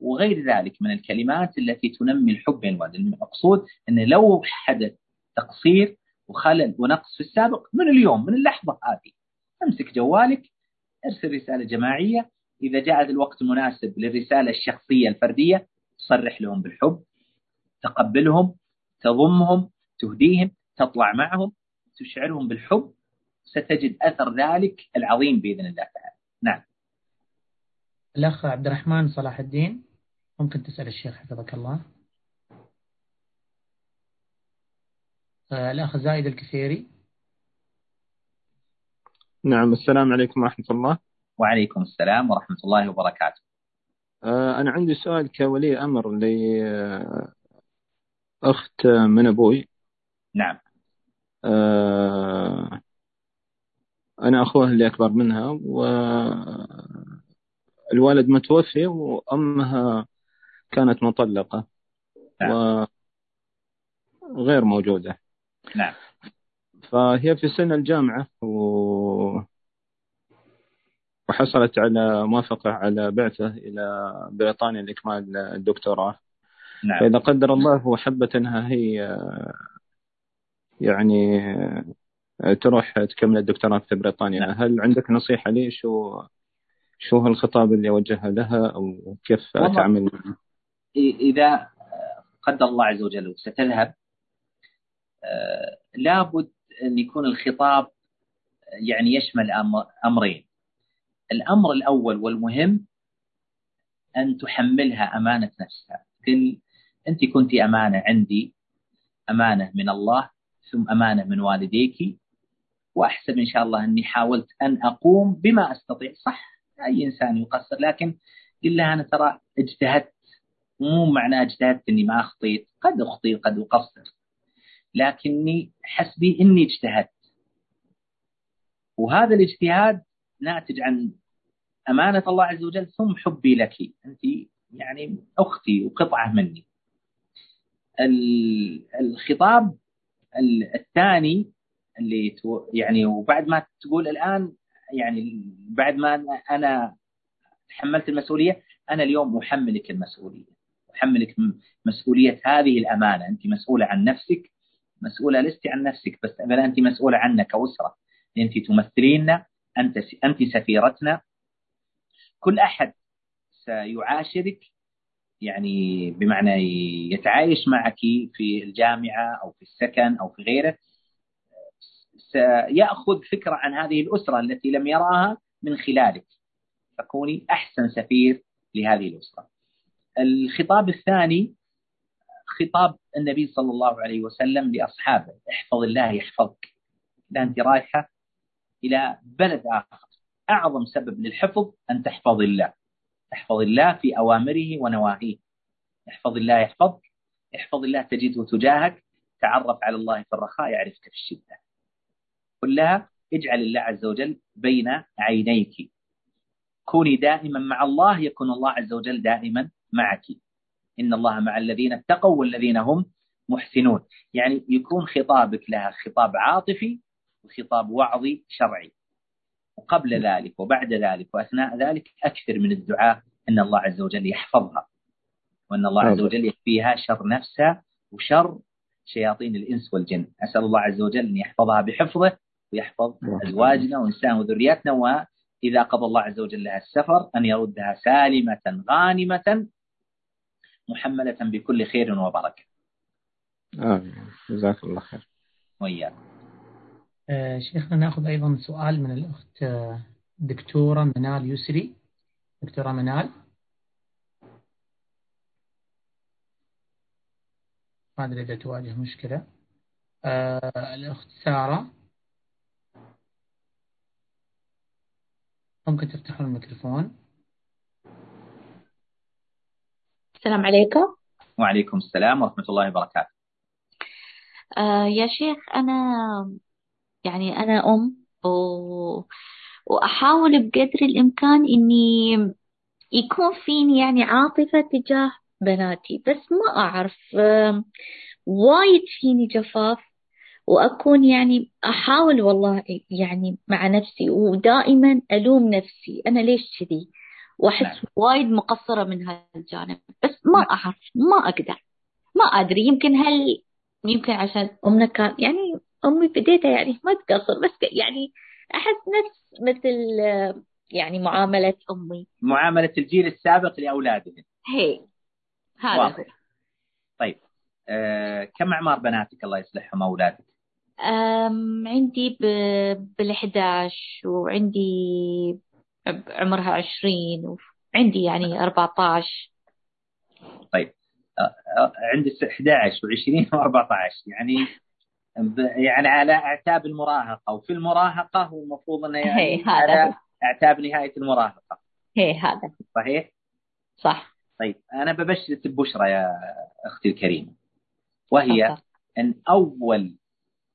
وغير ذلك من الكلمات التي تنمي الحب بين الوالدين. المقصود أنه لو حدث تقصير وخلل ونقص في السابق من اليوم من اللحظة هذه أمسك جوالك ارسل رسالة جماعية إذا جاء الوقت المناسب للرسالة الشخصية الفردية صرح لهم بالحب تقبلهم تضمهم تهديهم تطلع معهم تشعرهم بالحب ستجد أثر ذلك العظيم بإذن الله تعالى. نعم. الأخ عبد الرحمن صلاح الدين ممكن تسأل الشيخ حفظك الله؟ آه، الأخ زايد الكثيري نعم السلام عليكم ورحمة الله. وعليكم السلام ورحمة الله وبركاته. آه، أنا عندي سؤال كولي أمر لأخت من أبوي. نعم. آه، أنا أخوها اللي أكبر منها والوالد متوفي وأمها كانت مطلقة. نعم. وغير موجودة. نعم. فهي في سن الجامعة و... وحصلت على موافقة على بعثة إلى بريطانيا لإكمال الدكتوراه. نعم. فإذا قدر الله وحبت أنها هي يعني تروح تكمل الدكتوراه في بريطانيا. نعم. هل عندك نصيحة لي؟ شو شو هو الخطاب اللي أوجهه لها أو كيف أتعامل؟ إذا قدر الله عز وجل ستذهب آه، لابد أن يكون الخطاب يعني يشمل أمرين. الأمر الأول والمهم أن تحملها أمانة نفسها. قل أنت كنت أمانة عندي أمانة من الله ثم أمانة من والديك وأحسب إن شاء الله أني حاولت أن أقوم بما أستطيع. صح أي إنسان يقصر لكن قل لها أنا ترى اجتهدت مو معنى اجتهدت أني ما أخطيت. قد أخطي قد أقصر لكني حسبي إني اجتهدت. وهذا الاجتهاد ناتج عن أمانة الله عز وجل ثم حبي لك. أنت يعني أختي وقطعة مني. الخطاب الثاني اللي يعني وبعد ما تقول الآن يعني بعد ما أنا تحملت المسؤولية أنا اليوم أحملك المسؤولية. أحملك مسؤولية هذه الأمانة. أنت مسؤولة عن نفسك مسؤولة لست عن نفسك بس أنت مسؤولة عنا كأسرة أنت تمثليننا أنت أنت سفيرتنا. كل أحد سيعاشرك يعني بمعنى يتعايش معك في الجامعة أو في السكن أو في غيره. سيأخذ فكرة عن هذه الأسرة التي لم يراها من خلالك. فكوني أحسن سفير لهذه الأسرة. الخطاب الثاني خطاب النبي صلى الله عليه وسلم لأصحابه. احفظ الله يحفظك. إذا أنت رايحة إلى بلد آخر. أعظم سبب للحفظ أن تحفظ الله. احفظ الله في أوامره ونواهيه. احفظ الله يحفظك. احفظ الله تجده تجاهك. تعرف على الله في الرخاء يعرفك في الشدة. كلها اجعل الله عز وجل بين عينيك. كوني دائما مع الله يكون الله عز وجل دائما معك. إن الله مع الذين اتقوا والذين هم محسنون. يعني يكون خطابك لها خطاب عاطفي وخطاب وعظي شرعي. وقبل ذلك وبعد ذلك وأثناء ذلك أكثر من الدعاء أن الله عز وجل يحفظها. وأن الله عز وجل يكفيها شر نفسها وشر شياطين الإنس والجن. أسأل الله عز وجل أن يحفظها بحفظه ويحفظ أزواجنا ونسائنا وذرياتنا. وإذا قضى الله عز وجل لها السفر أن يردها سالمة غانمة محملة بكل خير وبركة. آمين. جزاك الله خير. وإياك آه شيخنا ناخذ أيضا سؤال من الأخت آه، دكتورة منال يسري. دكتورة منال. ما أدري إذا تواجه مشكلة. آه الأخت سارة. ممكن تفتحون الميكروفون. السلام عليكم. وعليكم السلام ورحمة الله وبركاته. آه يا شيخ أنا يعني أنا أم و... وأحاول بقدر الإمكان إني يكون فيني يعني عاطفة تجاه بناتي بس ما أعرف وايد فيني جفاف وأكون يعني أحاول والله يعني مع نفسي ودائما ألوم نفسي أنا ليش كذي وأحس نعم. وايد مقصرة من هالجانب بس ما نعم. أعرف ما أقدر ما أدري يمكن هل يمكن عشان أمنا كان يعني أمي بديتها يعني ما تقصر بس يعني أحس نفس مثل يعني معاملة أمي. معاملة الجيل السابق لأولادهم هي هذا واضح. هو. طيب آه كم أعمار بناتك الله يصلحهم أولادك؟ أم عندي بال11 وعندي عمرها 20 وعندي يعني 14 طيب عندك 11 و20 و14 يعني يعني على اعتاب المراهقة وفي المراهقة هو المفروض إنه يعني هذا على. اعتاب نهاية المراهقة هي هذا صحيح؟ صح طيب أنا ببشرك ببشرى يا أختي الكريمة وهي تفضل. أن أول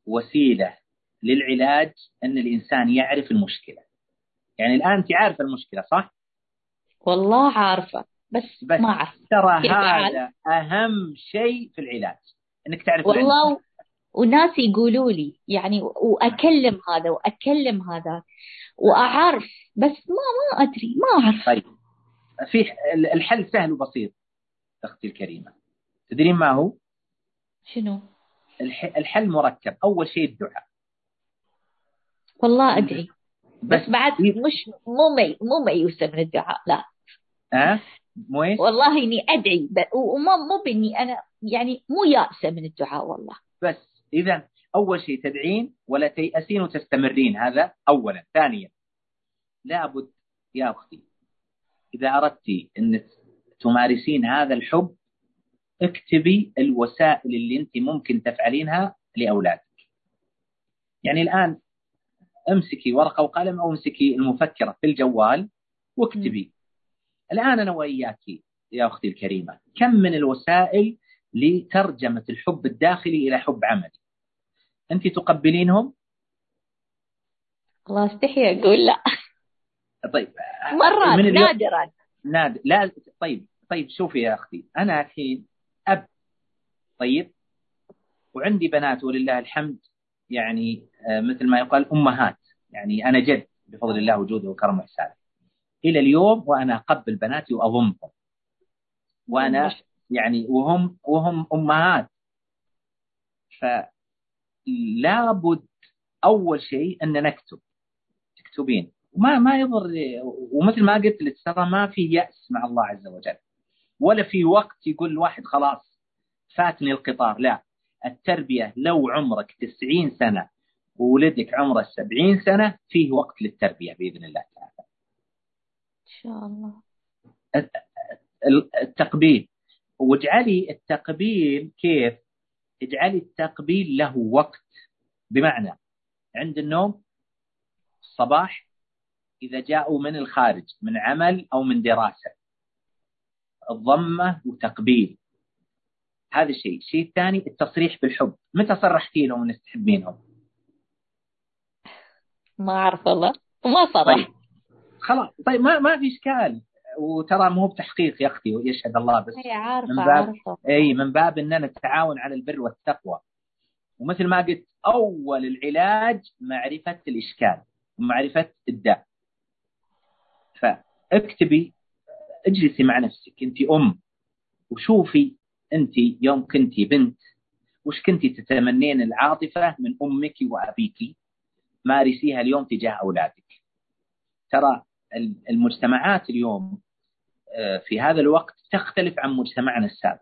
وسيلة للعلاج أن الإنسان يعرف المشكلة. يعني الآن أنت عارفة المشكلة صح؟ والله عارفة بس, بس ما أعرف ترى هذا أهم شيء في العلاج إنك تعرف. والله وناس يقولوا لي يعني وأكلم هذا وأكلم هذا وأعرف بس ما ما أدري ما أعرف. طيب في الحل سهل وبسيط أختي الكريمة. تدرين ما هو؟ شنو؟ الح- الحل مركب. أول شيء الدعاء. والله أدري بس بس بعد مش مو مي مو ميؤوسة من الدعاء لا. ها؟ مو إيش؟ والله إني أدعي ب- وما مو بإني أنا يعني مو يائسة من الدعاء والله. بس اذا أول شيء تدعين ولا تيأسين وتستمرين. هذا اولا. ثانيا لابد يا أختي إذا أردت أن تمارسين هذا الحب اكتبي الوسائل اللي أنت ممكن تفعلينها لأولادك. يعني الآن امسكي ورقة وقلم أو امسكي المفكرة في الجوال واكتبي. الآن أنا وإياك يا أختي الكريمة كم من الوسائل لترجمة الحب الداخلي إلى حب عملي؟ أنت تقبلينهم؟ الله استحي أقول لا. طيب. مرات من اليوم- نادرا. ناد لا طيب طيب شوفي يا أختي. أنا الحين أب. طيب. وعندي بنات ولله الحمد. يعني آه، مثل ما يقال أمهات. يعني أنا جد بفضل الله وجوده وكرمه وإحسانه. إلى اليوم وأنا أقبل بناتي وأضمهم. وأنا يعني وهم وهم أمهات. فلا بد أول شيء ان نكتب تكتبين وما ما يضر ومثل ما قلت لك ترى ما في يأس مع الله عز وجل. ولا في وقت يقول الواحد خلاص فاتني القطار. لا التربية لو عمرك 90 سنة وولدك عمره 70 سنة فيه وقت للتربية بإذن الله تعالى. إن شاء الله. التقبيل. واجعلي التقبيل كيف؟ اجعلي التقبيل له وقت. بمعنى عند النوم الصباح إذا جاءوا من الخارج من عمل أو من دراسة. الضمة وتقبيل. هذا الشيء الشيء الثاني التصريح بالحب. متى صرحتي لهم انك تحبينهم ما أعرف والله. ما صرح. طيب. خلاص. طيب ما ما في إشكال. وترى مو بتحقيق يا أختي ويشهد الله بس. هي عارفة من باب عارفة. اي من باب اننا نتعاون على البر والتقوى. ومثل ما قلت أول العلاج معرفة الإشكال ومعرفه الداء. فاكتبي اجلسي مع نفسك أنت أم. وشوفي أنت يوم كنتي بنت وش كنتي تتمنين العاطفة من أمك وأبيك. مارسيها اليوم تجاه أولادك. ترى المجتمعات اليوم في هذا الوقت تختلف عن مجتمعنا السابق.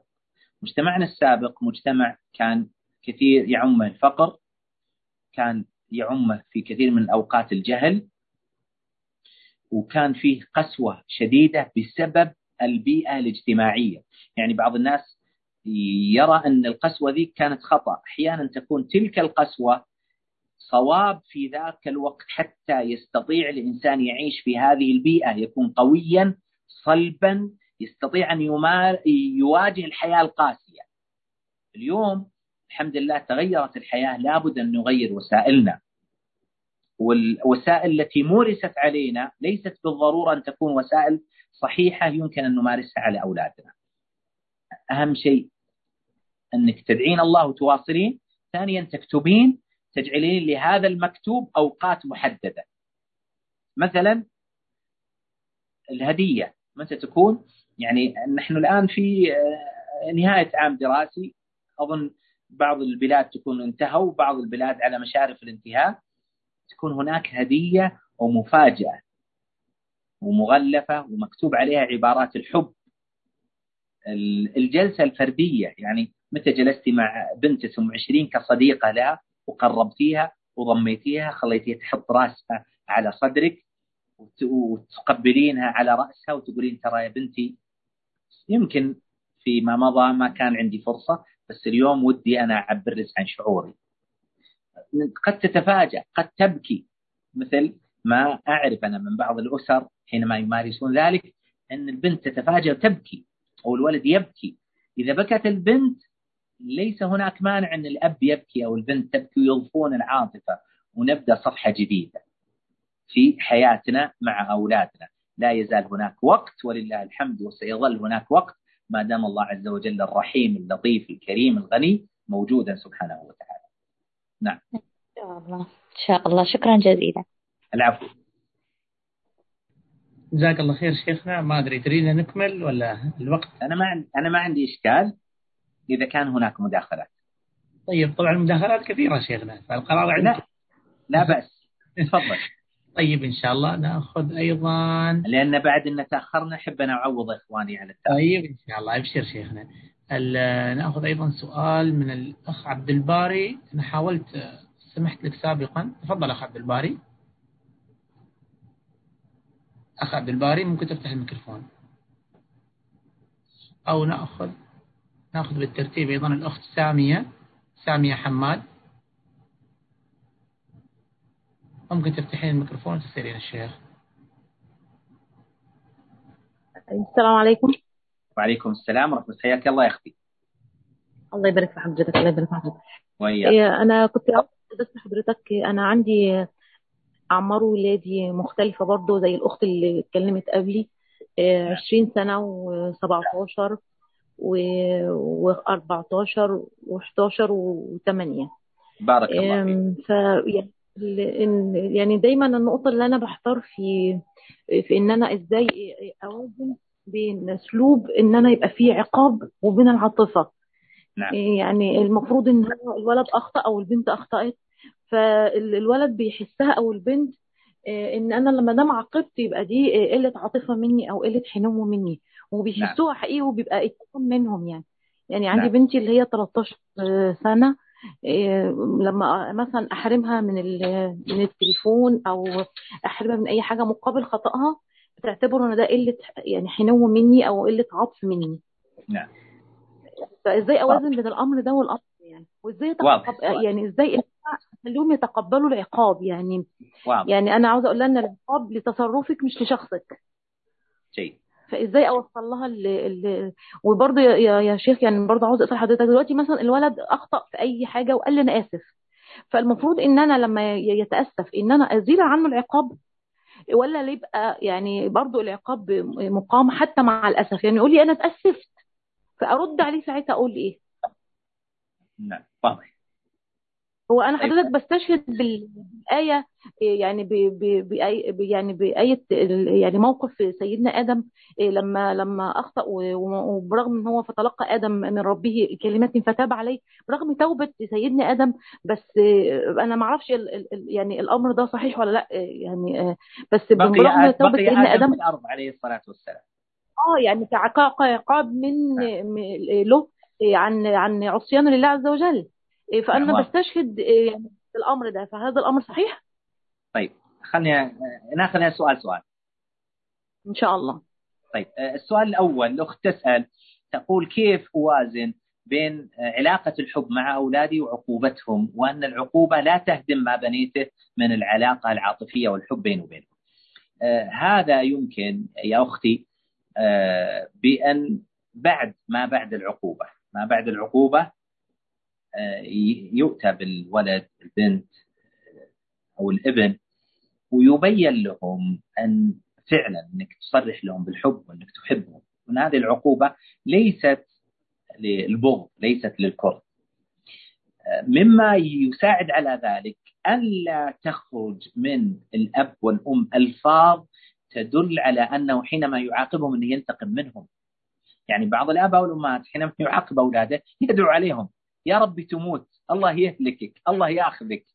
مجتمعنا السابق مجتمع كان كثير يعمه الفقر كان يعمه في كثير من الأوقات الجهل وكان فيه قسوة شديدة بسبب البيئة الاجتماعية. يعني بعض الناس يرى أن القسوة ذي كانت خطأ. أحيانا تكون تلك القسوة صواب في ذاك الوقت حتى يستطيع الإنسان يعيش في هذه البيئة يكون قويا صلبا يستطيع أن يواجه الحياة القاسية. اليوم الحمد لله تغيرت الحياة لابد أن نغير وسائلنا. والوسائل التي مورست علينا ليست بالضرورة أن تكون وسائل صحيحة يمكن أن نمارسها على أولادنا. أهم شيء أنك تدعين الله وتواصلين ثانيا تكتبين. تجعلين لهذا المكتوب أوقات محددة. مثلا الهدية. متى تكون. يعني نحن الآن في آه، نهاية عام دراسي. أظن بعض البلاد تكون انتهوا وبعض البلاد على مشارف الانتهاء. تكون هناك هدية ومفاجأة ومغلفة ومكتوب عليها عبارات الحب. الجلسة الفردية يعني متى جلستي مع بنت ثم عشرين كصديقة لها وقربتيها وضميتيها خليتيها تحط راسها على صدرك. وتقبلينها على رأسها وتقولين ترى يا بنتي يمكن فيما مضى ما كان عندي فرصة بس اليوم ودي أنا أعبر لك عن شعوري. قد تتفاجأ قد تبكي. مثل ما أعرف أنا من بعض الأسر حينما يمارسون ذلك أن البنت تتفاجأ وتبكي أو الولد يبكي. إذا بكت البنت ليس هناك مانع أن الأب يبكي أو البنت تبكي ويضفون العاطفة ونبدأ صفحة جديدة. في حياتنا مع أولادنا. لا يزال هناك وقت ولله الحمد وسيظل هناك وقت. ما دام الله عز وجل الرحيم اللطيف الكريم الغني موجودا سبحانه وتعالى. نعم. إن شاء الله. إن شاء الله شكرا جزيلا. العفو. جزاك الله خير شيخنا. ما أدري تريدنا نكمل ولا الوقت؟ أنا ما عندي أنا ما عندي إشكال إذا كان هناك مداخلات. طيب طبعا المداخلات كثيرة شيخنا فالقرار عندك لا لا بأس. تفضل. طيب إن شاء الله نأخذ أيضا لأن بعد إن تأخرنا أحب أنا أعوض إخواني على التأخير. طيب إن شاء الله. أبشر شيخنا. نأخذ أيضا سؤال من الأخ عبد الباري. أنا حاولت سمحت لك سابقا. تفضل أخ عبد الباري. أخ عبد الباري ممكن تفتح الميكروفون. أو نأخذ نأخذ بالترتيب أيضا الأخت سامية سامية حماد. ممكن تفتحين الميكروفون وتسألين الشيخ. السلام عليكم. وعليكم السلام ورحمة الله. حياك الله يا أختي. الله يبارك في حضرتك الله يبارك في حضرتك. وياك إيه، أنا كنت بس حضرتك. أنا عندي أعمار ولادي مختلفة برضه زي الأخت اللي اتكلمت قبلي. إيه، 20 سنة و17 و14 و11 و8 بارك الله فيك. ف يعني يعني دايما النقطة اللي أنا بحتار في في إن أنا إزاي أوازن بين أسلوب إن أنا يبقى فيه عقاب وبين العاطفة. نعم. يعني المفروض إن هو الولد أخطأ أو البنت أخطأت فالولد بيحسها أو البنت إن أنا لما دام عاقبت يبقى دي قلة عاطفة مني أو قلة حنو مني وبيحسوها حقيقي وبيبقى اتهام منهم يعني. يعني عندي نعم. بنتي اللي هي 13 سنة إيه، لما مثلا أحرمها من من التليفون أو أحرمها من أي حاجة مقابل خطأها بتعتبر إن ده قلة يعني حنو مني أو قلة عطف مني. نعم. فإزاي أوازن بين الأمر ده والأمر يعني؟ وإزاي أتقب... السؤال يعني إزاي اخليهم يتقبلوا العقاب يعني؟ واضح. يعني أنا عاوزة أقول لها إن العقاب لتصرفك مش لشخصك. جيد فإزاي أوصل لها ال... ال... وبرضه يا يا شيخ يعني برضه عاوزه أسأل حضرتك دلوقتي مثلا الولد أخطأ في أي حاجة وقال لي أنا آسف. فالمفروض إن أنا لما يتأسف إن أنا أزيل عنه العقاب ولا يبقى يعني برضه العقاب مقام حتى مع الأسف؟ يعني يقول لي أنا اتأسفت فأرد عليه ساعتها أقول إيه؟ نعم واضح هو أنا طيب. حضرتك بستشهد بال- بالآية يعني ب ب بآي ب- يعني بآية يعني موقف سيدنا آدم إيه لما لما أخطأ وبرغم إن هو فتلقى آدم من ربه كلمات فتاب عليه برغم توبة سيدنا آدم بس إيه، أنا ما أعرفش يعني الأمر ده صحيح ولا لأ إيه، يعني آه، بس برغم توبة سيدنا آدم آدم في الأرض عليه الصلاة والسلام. آه يعني كعقاب عقاب من نعم. م- له إيه، عن عن عصيان لله عز وجل. إيه، فأنا واضح بستشهد إيه، يعني الأمر ده فهذا الأمر صحيح؟ طيب خلينا ناخذ سؤال سؤال. إن شاء الله. طيب آه، السؤال الأول الأخت تسأل تقول كيف أوازن بين آه، علاقة الحب مع أولادي وعقوبتهم وأن العقوبة لا تهدم ما بنيته من العلاقة العاطفية والحب بيني وبينهم. آه، هذا يمكن يا أختي آه، بأن بعد ما بعد العقوبة ما بعد العقوبة يؤتى بالولد البنت أو الابن ويبين لهم أن فعلا أنك تصرح لهم بالحب وأنك تحبهم. وأن هذه العقوبة ليست للبغض ليست للكره. آه، مما يساعد على ذلك ألا تخرج من الأب والأم ألفاظ تدل على أنه حينما يعاقبهم أنه ينتقم منهم. يعني بعض الآباء والأمهات حينما يعاقب أولاده يدعو عليهم. يا ربي تموت الله يهلكك الله ياخذك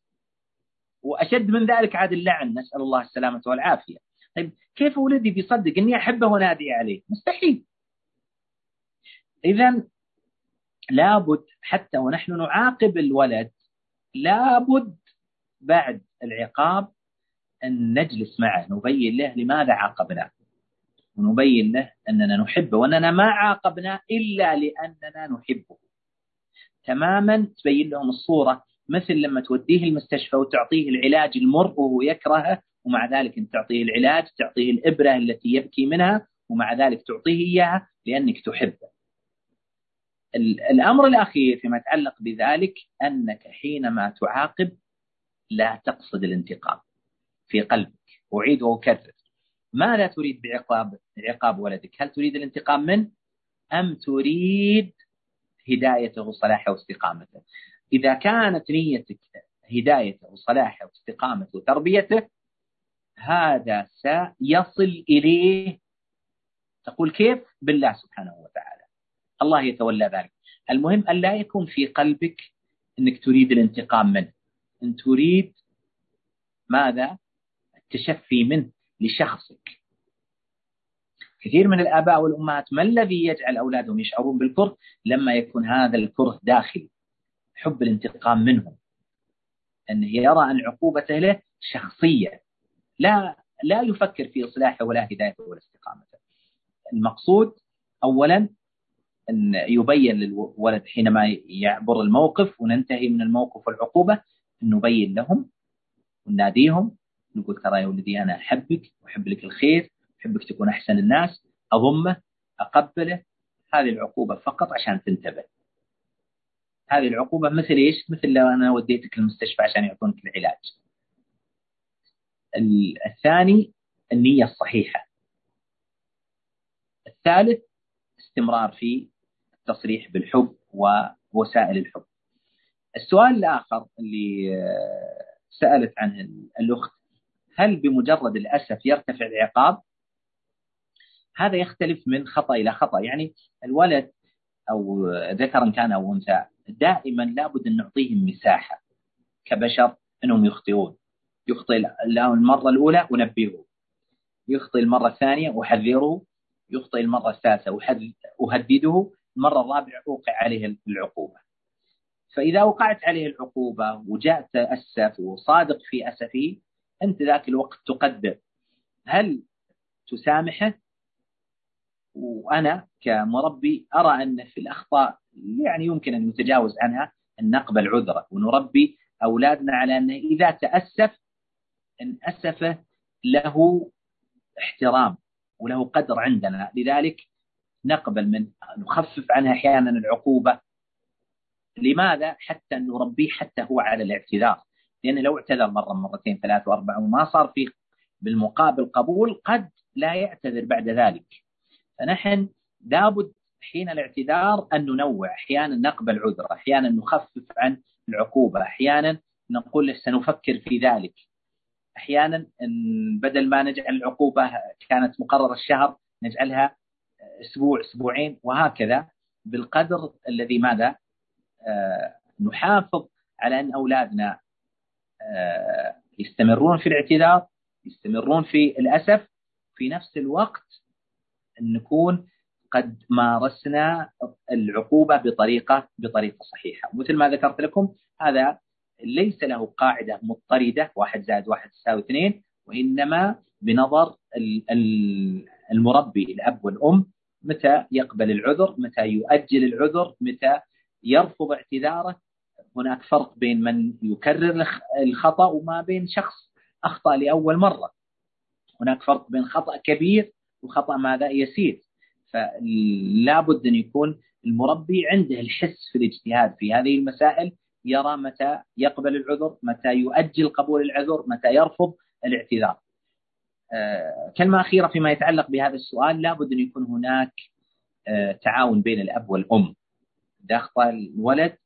وأشد من ذلك عاد اللعن نسأل الله السلامة والعافية. طيب كيف ولدي بيصدق إني احبه ونادي عليه؟ مستحيل. اذا لابد حتى ونحن نعاقب الولد لابد بعد العقاب أن نجلس معه نبين له لماذا عاقبناه. ونبين له أننا نحبه وأننا ما عاقبناه إلا لأننا نحبه. تماما تبين لهم الصورة مثل لما توديه المستشفى وتعطيه العلاج المر وهو يكرهه ومع ذلك أنت تعطيه العلاج تعطيه الإبرة التي يبكي منها ومع ذلك تعطيه إياها لأنك تحبه. ال- الأمر الأخير فيما يتعلق بذلك أنك حينما تعاقب لا تقصد الانتقام في قلبك أعيد وأكرر ماذا تريد بعقاب عقاب ولدك؟ هل تريد الانتقام منه أم تريد هدايته وصلاحه واستقامته؟ إذا كانت نيتك هدايته وصلاحه واستقامته وتربيته هذا سيصل إليه تقول كيف؟ بالله سبحانه وتعالى الله يتولى ذلك المهم أن لا يكون في قلبك أنك تريد الانتقام منه أن تريد ماذا؟ التشفي منه لشخصك كثير من الآباء والأمهات ما الذي يجعل أولادهم يشعرون بالكره؟ لما يكون هذا الكره داخلي حب الانتقام منهم أنه يرى أن عقوبته له شخصية. لا لا يفكر في إصلاحه ولا هدايته ولا استقامته. المقصود أولا أن يبين للولد حينما يعبر الموقف وننتهي من الموقف والعقوبة أن نبين لهم ونناديهم نقول ترى يا ولدي أنا أحبك وأحب لك الخير أحبك تكون أحسن الناس أضمه أقبله. هذه العقوبة فقط عشان تنتبه. هذه العقوبة مثل إيش؟ مثل لو أنا وديتك المستشفى عشان يعطونك العلاج. الثاني النية الصحيحة. الثالث استمرار في التصريح بالحب ووسائل الحب. السؤال الآخر اللي سألت عنه الأخت هل بمجرد الأسف يرتفع العقاب؟ هذا يختلف من خطأ إلى خطأ. يعني الولد أو ذكرا كان أو أنثى دائما لابد أن نعطيهم مساحة كبشر أنهم يخطئون. يخطئ المرة الأولى ونبهه يخطئ المرة الثانية وحذره يخطئ المرة الثالثة أهدده. المرة الرابعة أوقع عليه العقوبة. فإذا وقعت عليه العقوبة وجاء تأسف وصادق في أسفه أنت ذاك الوقت تقدر هل تسامحه؟ وأنا كمربي أرى أن في الأخطاء يعني يمكن أن يتجاوز عنها أن نقبل عذره ونربي أولادنا على أنه إذا تأسف أن أسفه له احترام وله قدر عندنا. لذلك نقبل من نخفف عنها أحيانا العقوبة. لماذا؟ حتى نربيه حتى هو على الاعتذار. لأنه لو اعتذر مرة مرتين ثلاث وأربع وما صار في بالمقابل قبول قد لا يعتذر بعد ذلك. فنحن لابد حين الاعتذار أن ننوع أحيانا نقبل عذر أحيانا نخفف عن العقوبة أحيانا نقول سنفكر في ذلك. أحيانا بدل ما نجعل العقوبة كانت مقررة الشهر نجعلها أسبوع أسبوعين وهكذا. بالقدر الذي ماذا؟ آه، نحافظ على أن أولادنا آه، يستمرون في الاعتذار يستمرون في الأسف. في نفس الوقت نكون قد مارسنا العقوبة بطريقة بطريقة صحيحة. مثل ما ذكرت لكم هذا ليس له قاعدة مضطردة واحد زائد واحد تساوي اثنين وإنما بنظر المربي الأب والأم متى يقبل العذر متى يؤجل العذر متى يرفض اعتذاره. هناك فرق بين من يكرر الخطأ وما بين شخص أخطأ لأول مرة. هناك فرق بين خطأ كبير وخطأ ماذا؟ يسير. فلا بد أن يكون المربي عنده الحس في الاجتهاد في هذه المسائل يرى متى يقبل العذر متى يؤجل قبول العذر متى يرفض الاعتذار. آه، كلمة أخيرة فيما يتعلق بهذا السؤال لابد أن يكون هناك آه، تعاون بين الأب والأم. إذا أخطأ الولد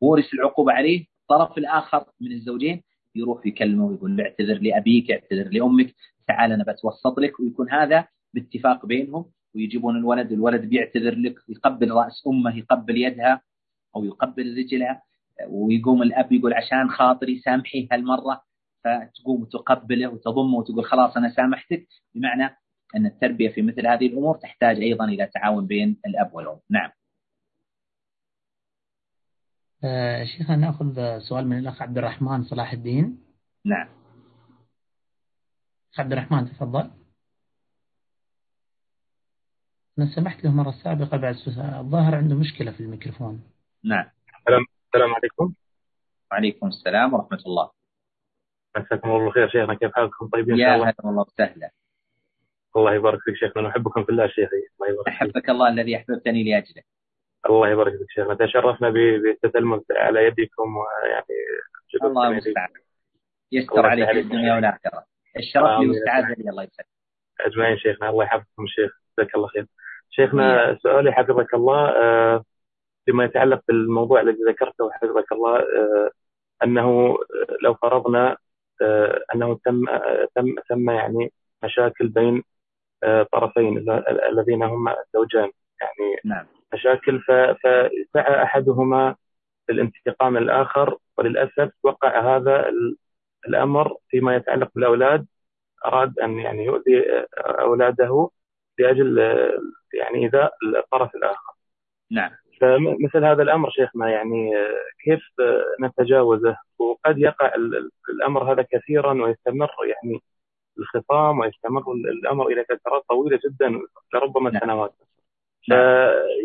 وورث العقوبة عليه الطرف الآخر من الزوجين يروح يكلمه ويقول اعتذر لأبيك اعتذر لأمك. تعال أنا بتوسط لك ويكون هذا باتفاق بينهم ويجيبون الولد الولد بيعتذر لك يقبل رأس أمه يقبل يدها أو يقبل رجلها ويقوم الأب يقول عشان خاطري سامحي هالمرة فتقوم تقبله وتضمه وتقول خلاص أنا سامحتك. بمعنى أن التربية في مثل هذه الأمور تحتاج أيضا إلى تعاون بين الأب والأم. نعم. آه شيخنا ناخذ سؤال من الأخ عبد الرحمن صلاح الدين. نعم. عبد الرحمن تفضل. أنا سمحت له مرة سابقة بعد الظاهر عنده مشكلة في الميكروفون. نعم. السلام عليكم. وعليكم السلام ورحمة الله. مساكم الله بالخير شيخنا. كيف حالكم؟ طيبين يا هلا والله وسهلا. الله يبارك فيك شيخنا. نحبكم في الله شيخي. الله يبارك أحبك الله الذي أحببتني لأجله. الله يبارك فيك شيخنا. تشرفنا بالتتلمذ على يدكم ويعني الله المستعان يستر عليك الدنيا والآخرة. الشرف لي والسعادة لي الله يسعدك. أجمعين شيخنا الله يحفظكم الشيخ جزاك الله خير. شيخنا سؤالي حفظك الله آه، فيما يتعلق بالموضوع الذي ذكرته حفظك الله آه، أنه لو فرضنا آه، أنه تم تم تم يعني مشاكل بين طرفين الذين هم الزوجان. يعني نعم. مشاكل فسعى أحدهما للانتقام الآخر وللأسف وقع هذا الأمر فيما يتعلق بالأولاد أراد أن يعني يؤذي أولاده لأجل يعني إيذاء الطرف الآخر نعم فمثل هذا الأمر شيخنا يعني كيف نتجاوزه وقد يقع الأمر هذا كثيرا ويستمر يعني الخصام ويستمر الأمر إلى فترات طويلة جدا لربما نعم. سنوات نعم.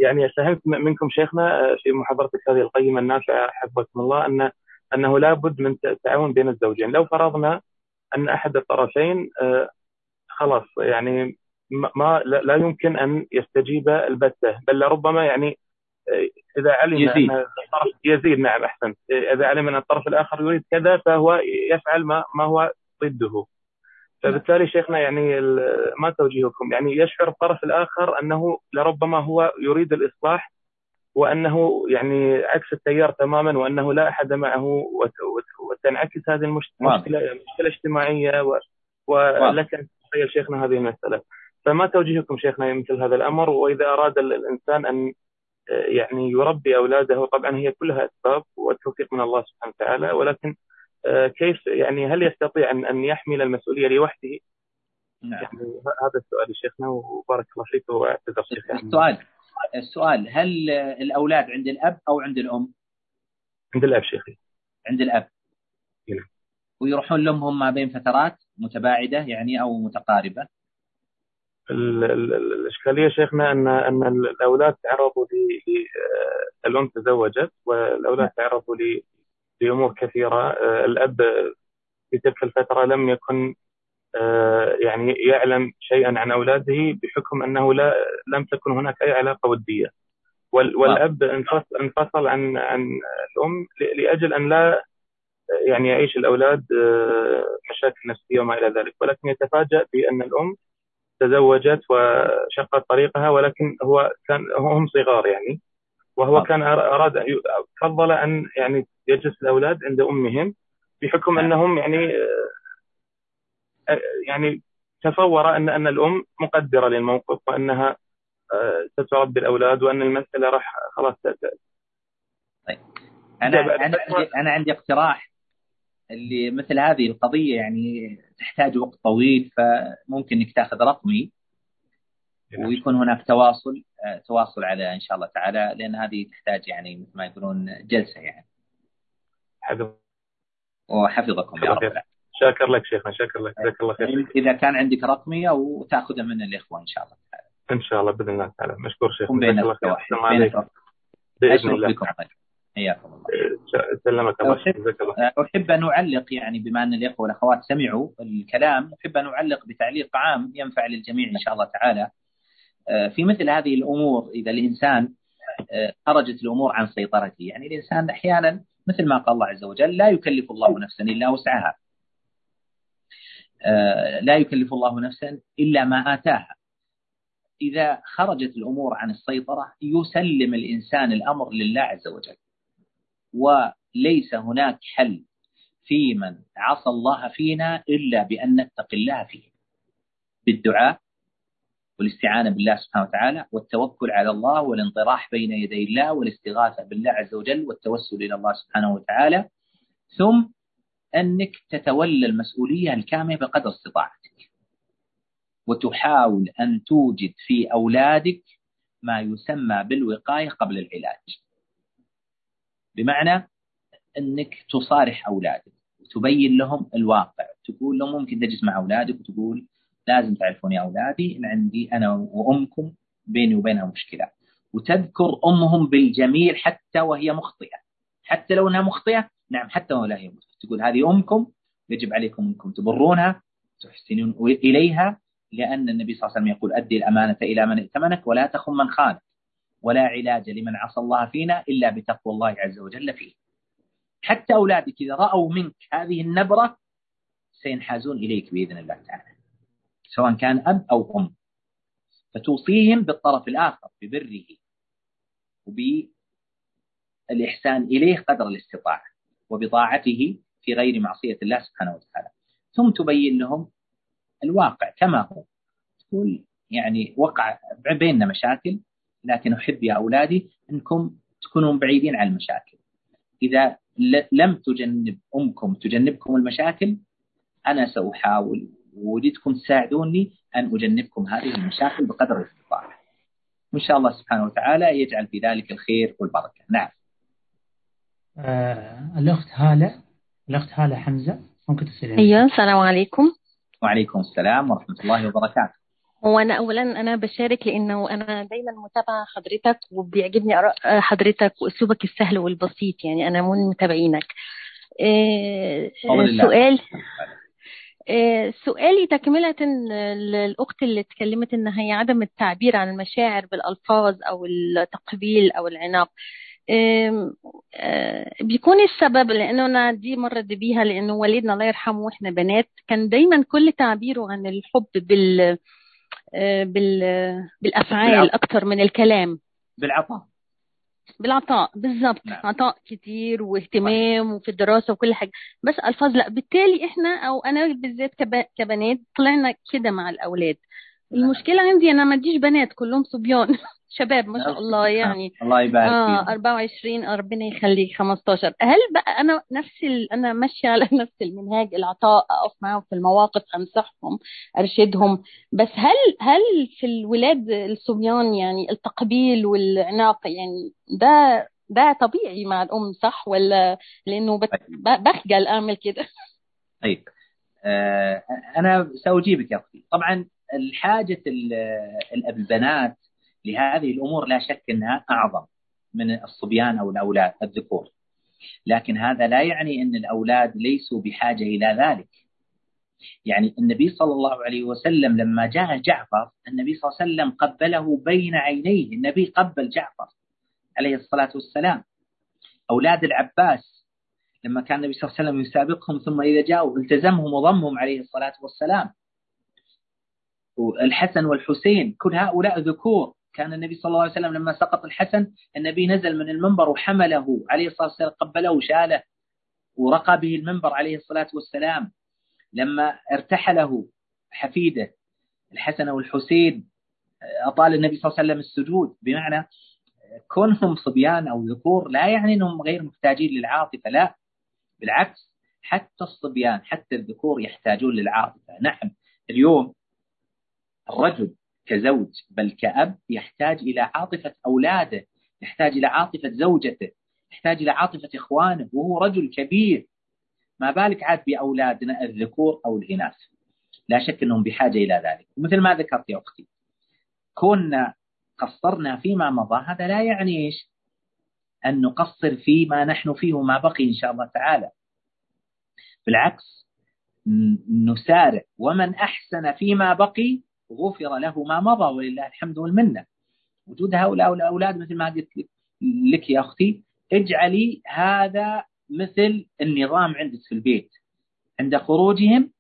يعني ساهمت منكم شيخنا في محاضرتك هذه القيمة النافعة حفظكم الله أن أنه لابد من التعاون بين الزوجين. لو فرضنا أن أحد الطرفين آه، خلاص يعني ما لا يمكن أن يستجيب البتة. بل لربما يعني آه، إذا علم يزيد. أن الطرف يزيد نعم أحسن إذا علم أن الطرف الآخر يريد كذا فهو يفعل ما ما هو ضده. فبالتالي شيخنا يعني ما توجيهكم؟ يعني يشعر الطرف الآخر أنه لربما هو يريد الإصلاح وأنه يعني عكس التيار تماما وأنه لا أحد معه وتنعكس هذه المشكلة مشكله اجتماعية ولك أن تتخيل شيخنا هذه المسألة. فما توجيهكم شيخنا مثل هذا الأمر؟ وإذا أراد الإنسان أن يعني يربي أولاده طبعا هي كلها أسباب والتوفيق من الله سبحانه وتعالى ولكن كيف يعني هل يستطيع أن أن يحمل المسؤولية لوحده؟ نعم. يعني هذا السؤال شيخنا وبارك الله فيك وأعتذر شيخ يعني. السؤال. السؤال هل الأولاد عند الأب أو عند الأم؟ عند الأب شيخي عند الأب. نعم. ويروحون لامهم ما بين فترات متباعدة يعني أو متقاربة؟ الإشكالية شيخنا أن أن الأولاد تعرضوا ل الأم تزوجت والأولاد تعرضوا لأمور كثيرة. آه، الأب في تلك الفترة لم يكن يعني يعلم شيئا عن أولاده بحكم أنه لا لم تكن هناك أي علاقة ودية والأب انفصل عن عن الأم لأجل أن لا يعني يعيش الأولاد مشاكل نفسية وما إلى ذلك ولكن يتفاجأ بأن الأم تزوجت وشقت طريقها ولكن هو كان هم صغار يعني وهو آه. كان أراد فضل أن يعني يجلس الأولاد عند أمهم بحكم آه. أنهم يعني آه، يعني تصور أن أن الأم مقدرة للموقف وأنها ستربي الأولاد وأن المسألة راح خلاص طيب. أنا أنا أنا عندي اقتراح اللي مثل هذه القضية يعني تحتاج وقت طويل فممكن إنك تأخذ رقمي نعم. ويكون هناك تواصل آه، تواصل على إن شاء الله تعالى لأن هذه تحتاج يعني مثل ما يقولون جلسة يعني. حفظ. وحفظكم يا رب. شاكر لك شيخنا شاكر لك جزاك الله خير. اذا كان عندك رقمي أو تاخذه من الاخوه إن شاء الله. تعالى. إن شاء الله بإذن الله تعالى. مشكور شيخ بين الله خير. بإذن الله حياكم الله. سلمك الله أحب أن أعلق يعني بما أن الإخوة والأخوات سمعوا الكلام أحب أن أعلق بتعليق عام ينفع للجميع إن شاء الله تعالى. آه، في مثل هذه الأمور إذا الإنسان آه، خرجت الأمور عن سيطرته. يعني الإنسان أحيانا مثل ما قال الله عز وجل لا يكلف الله نفسا إلا وسعها. لا يكلف الله نفسا إلا ما آتاها. إذا خرجت الأمور عن السيطرة يسلم الإنسان الأمر لله عز وجل. وليس هناك حل في من عصى الله فينا إلا بأن نتقي الله فيه. بالدعاء والاستعانة بالله سبحانه وتعالى والتوكل على الله والانطراح بين يدي الله والاستغاثة بالله عز وجل والتوسل إلى الله سبحانه وتعالى. ثم أنك تتولى المسؤولية الكاملة بقدر استطاعتك. وتحاول أن توجد في أولادك ما يسمى بالوقاية قبل العلاج. بمعنى أنك تصارح أولادك وتبين لهم الواقع تقول لهم ممكن تجلس مع أولادك وتقول لازم تعرفون يا أولادي إن عندي أنا وأمكم بيني وبينها مشكلة. وتذكر أمهم بالجميل حتى وهي مخطئة. حتى لو إنها مخطئة نعم حتى ولا مخطئه تقول هذه أمكم يجب عليكم أنكم تبرونها تحسنون إليها لأن النبي صلى الله عليه وسلم يقول أدي الأمانة إلى من ائتمنك ولا تخن من خانك. ولا علاج لمن عصى الله فينا إلا بتقوى الله عز وجل فيه. حتى أولادك إذا رأوا منك هذه النبرة سينحازون إليك بإذن الله تعالى. سواء كان أب أو أم. فتوصيهم بالطرف الآخر ببره وبالإحسان إليه قدر الاستطاعة. وبطاعته في غير معصية الله سبحانه وتعالى. ثم تبين لهم الواقع كما هو. تقول يعني وقع بيننا مشاكل لكن أحب يا أولادي أنكم تكونون بعيدين عن المشاكل. إذا لم تجنب أمكم تجنبكم المشاكل أنا سأحاول ووددكم تساعدوني أن أجنبكم هذه المشاكل بقدر الاستطاعة. وإن شاء الله سبحانه وتعالى يجعل في ذلك الخير والبركة. نعم. الأخت هالة الأخت هالة حمزة ممكن تسألين أيوة السلام عليكم. وعليكم السلام ورحمة الله وبركاته. هو أنا اولا أنا بشارك لأنه أنا دايما متابعة حضرتك وبيعجبني آراء حضرتك وأسلوبك السهل والبسيط يعني أنا من متابعينك. إيه سؤال إيه سؤالي تكملة الأخت اللي اتكلمت إن هي عدم التعبير عن المشاعر بالألفاظ أو التقبيل أو العناق. بيكون السبب لأنه أنا دي مرت بيها لأنه والدنا الله يرحمه وإحنا بنات كان دايما كل تعبيره عن الحب بال آه، بالأفعال أكثر من الكلام. بالعطاء. بالعطاء بالضبط. نعم. عطاء كتير واهتمام وفي الدراسة وكل حاجة. بس ألفاظ لا. بالتالي إحنا أو أنا بالذات كبنات طلعنا كده مع الأولاد. المشكلة عندي أنا ما أديش بنات كلهم صبيان. شباب ما شاء الله يعني. الله يبارك آه فيك. 24 ربنا يخليك 15 هل بقى أنا نفس ال... أنا ماشية على نفس المنهاج العطاء أقف معاهم في المواقف أنصحهم أرشدهم. بس هل هل في الولاد الصبيان يعني التقبيل والعناق يعني ده ده طبيعي مع الأم صح؟ ولا لأنه بت... ب- بخجل أعمل كده؟ طيب. آه، أنا سأجيبك يا أختي طبعا الحاجة ال- ال- البنات لهذه الأمور لا شك أنها أعظم من الصبيان أو الأولاد الذكور. لكن هذا لا يعني أن الأولاد ليسوا بحاجة إلى ذلك. يعني النبي صلى الله عليه وسلم لما جاء جعفر النبي صلى الله عليه وسلم قبله بين عينيه النبي قبل جعفر عليه الصلاة والسلام. أولاد العباس لما كان النبي صلى الله عليه وسلم يسابقهم ثم إذا جاءوا التزمهم وضمهم عليه الصلاة والسلام. الحسن والحسين كل هؤلاء ذكور. كان النبي صلى الله عليه وسلم لما سقط الحسن النبي نزل من المنبر وحمله عليه الصلاة والسلام قبله وشاله ورقى به المنبر عليه الصلاة والسلام. لما ارتحله حفيده الحسن والحسين أطال النبي صلى الله عليه وسلم السجود. بمعنى كونهم صبيان أو ذكور لا يعني أنهم غير محتاجين للعاطفة لا. بالعكس حتى الصبيان حتى الذكور يحتاجون للعاطفة. نعم اليوم الرجل كزوج بل كأب يحتاج إلى عاطفة أولاده يحتاج إلى عاطفة زوجته يحتاج إلى عاطفة إخوانه وهو رجل كبير. ما بالك عاد بأولادنا الذكور أو الإناث؟ لا شك أنهم بحاجة إلى ذلك. مثل ما ذكرت يا أختي كنا قصرنا فيما مضى هذا لا يعني إيش؟ أن نقصر فيما نحن فيه وما بقي إن شاء الله تعالى. بالعكس نسارع. ومن أحسن فيما بقي غفر له ما مضى ولله الحمد والمنة. وجود هؤلاء الأولاد مثل ما قلت لك يا أختي اجعلي هذا مثل النظام عندك في البيت. عند خروجهم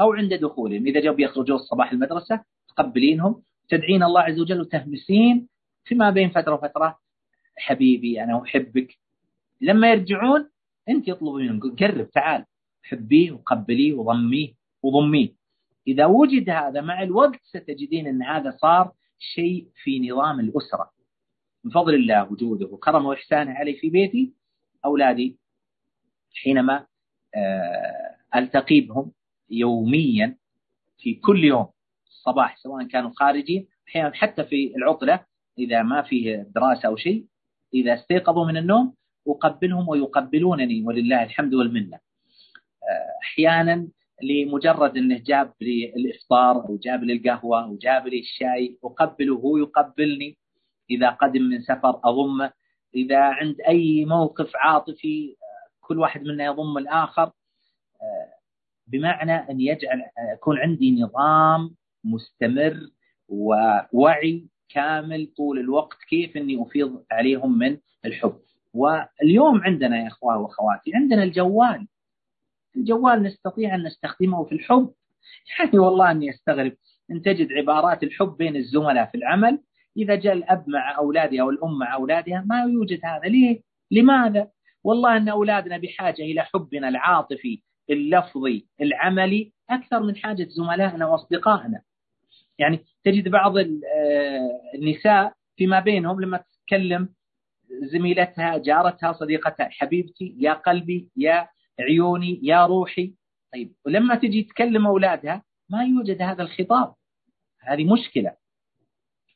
أو عند دخولهم. إذا جاءوا بيخرجوا الصباح المدرسة تقبلينهم. تدعين الله عز وجل وتهمسين فيما بين فترة وفترة. حبيبي أنا أحبك. لما يرجعون أنت اطلبي منهم قرب تعال. حبيه وقبليه وضميه وضميه. إذا وجد هذا مع الوقت ستجدين أن هذا صار شيء في نظام الأسرة. من فضل الله وجوده وكرمه وإحسانه علي في بيتي أولادي حينما ألتقي بهم يوميا في كل يوم الصباح سواء كانوا خارجين أحيانا حتى في العطلة إذا ما فيه دراسة أو شيء إذا استيقظوا من النوم أقبلهم ويقبلونني ولله الحمد والمنة. أحيانا لمجرد أنه جاب لي الإفطار أو جاب لي القهوة أو جاب لي الشاي أقبله وهو يقبلني إذا قدم من سفر أضمه. إذا عند أي موقف عاطفي كل واحد منا يضم الآخر. بمعنى أن يجعل يكون عندي نظام مستمر ووعي كامل طول الوقت كيف أني أفيض عليهم من الحب. واليوم عندنا يا أخوة وأخواتي عندنا الجوال. الجوال نستطيع أن نستخدمه في الحب. يعني والله أني أستغرب. أن تجد عبارات الحب بين الزملاء في العمل. إذا جاء الأب مع أولاده أو الأم مع أولادها ما يوجد هذا. ليه؟ لماذا؟ والله أن أولادنا بحاجة إلى حبنا العاطفي اللفظي العملي أكثر من حاجة زملائنا وأصدقائنا. يعني تجد بعض النساء فيما بينهم لما تتكلم زميلتها جارتها صديقتها حبيبتي يا قلبي يا عيوني يا روحي. طيب ولما تجي تكلم أولادها ما يوجد هذا الخطاب. هذه مشكلة.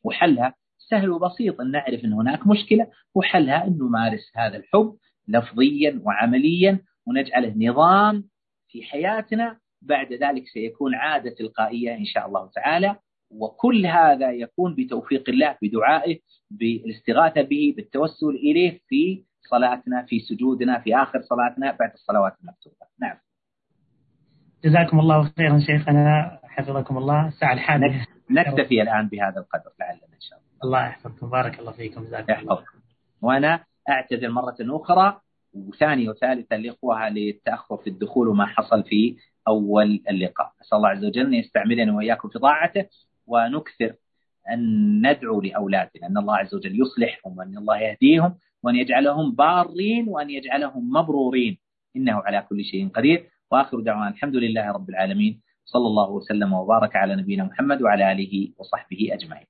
وحلها سهل وبسيط أن نعرف أن هناك مشكلة وحلها أن نمارس هذا الحب لفظيا وعمليا ونجعله نظام في حياتنا. بعد ذلك سيكون عادة تلقائية إن شاء الله تعالى. وكل هذا يكون بتوفيق الله بدعائه بالاستغاثة به بالتوسل إليه في صلاتنا في سجودنا في آخر صلاتنا بعد الصلوات المكتوبة. نعم. جزاكم الله خيرا شيخنا حفظكم الله. الساعة الحادية. نكتفي الآن بهذا القدر لعلنا إن شاء الله. الله يحفظكم. بارك الله فيكم. جزاكم الله وأنا أعتذر مرة أخرى وثانية وثالثة الإخوة للتأخر في الدخول وما حصل في أول اللقاء. أسأل الله عز وجل أن يستعملنا وإياكم في طاعته ونكثر أن ندعو لأولادنا أن الله عز وجل يصلحهم وأن الله يهديهم وأن يجعلهم بارين وأن يجعلهم مبرورين. إنه على كل شيء قدير. وآخر دعوانا الحمد لله رب العالمين. صلى الله وسلم وبارك على نبينا محمد وعلى آله وصحبه أجمعين.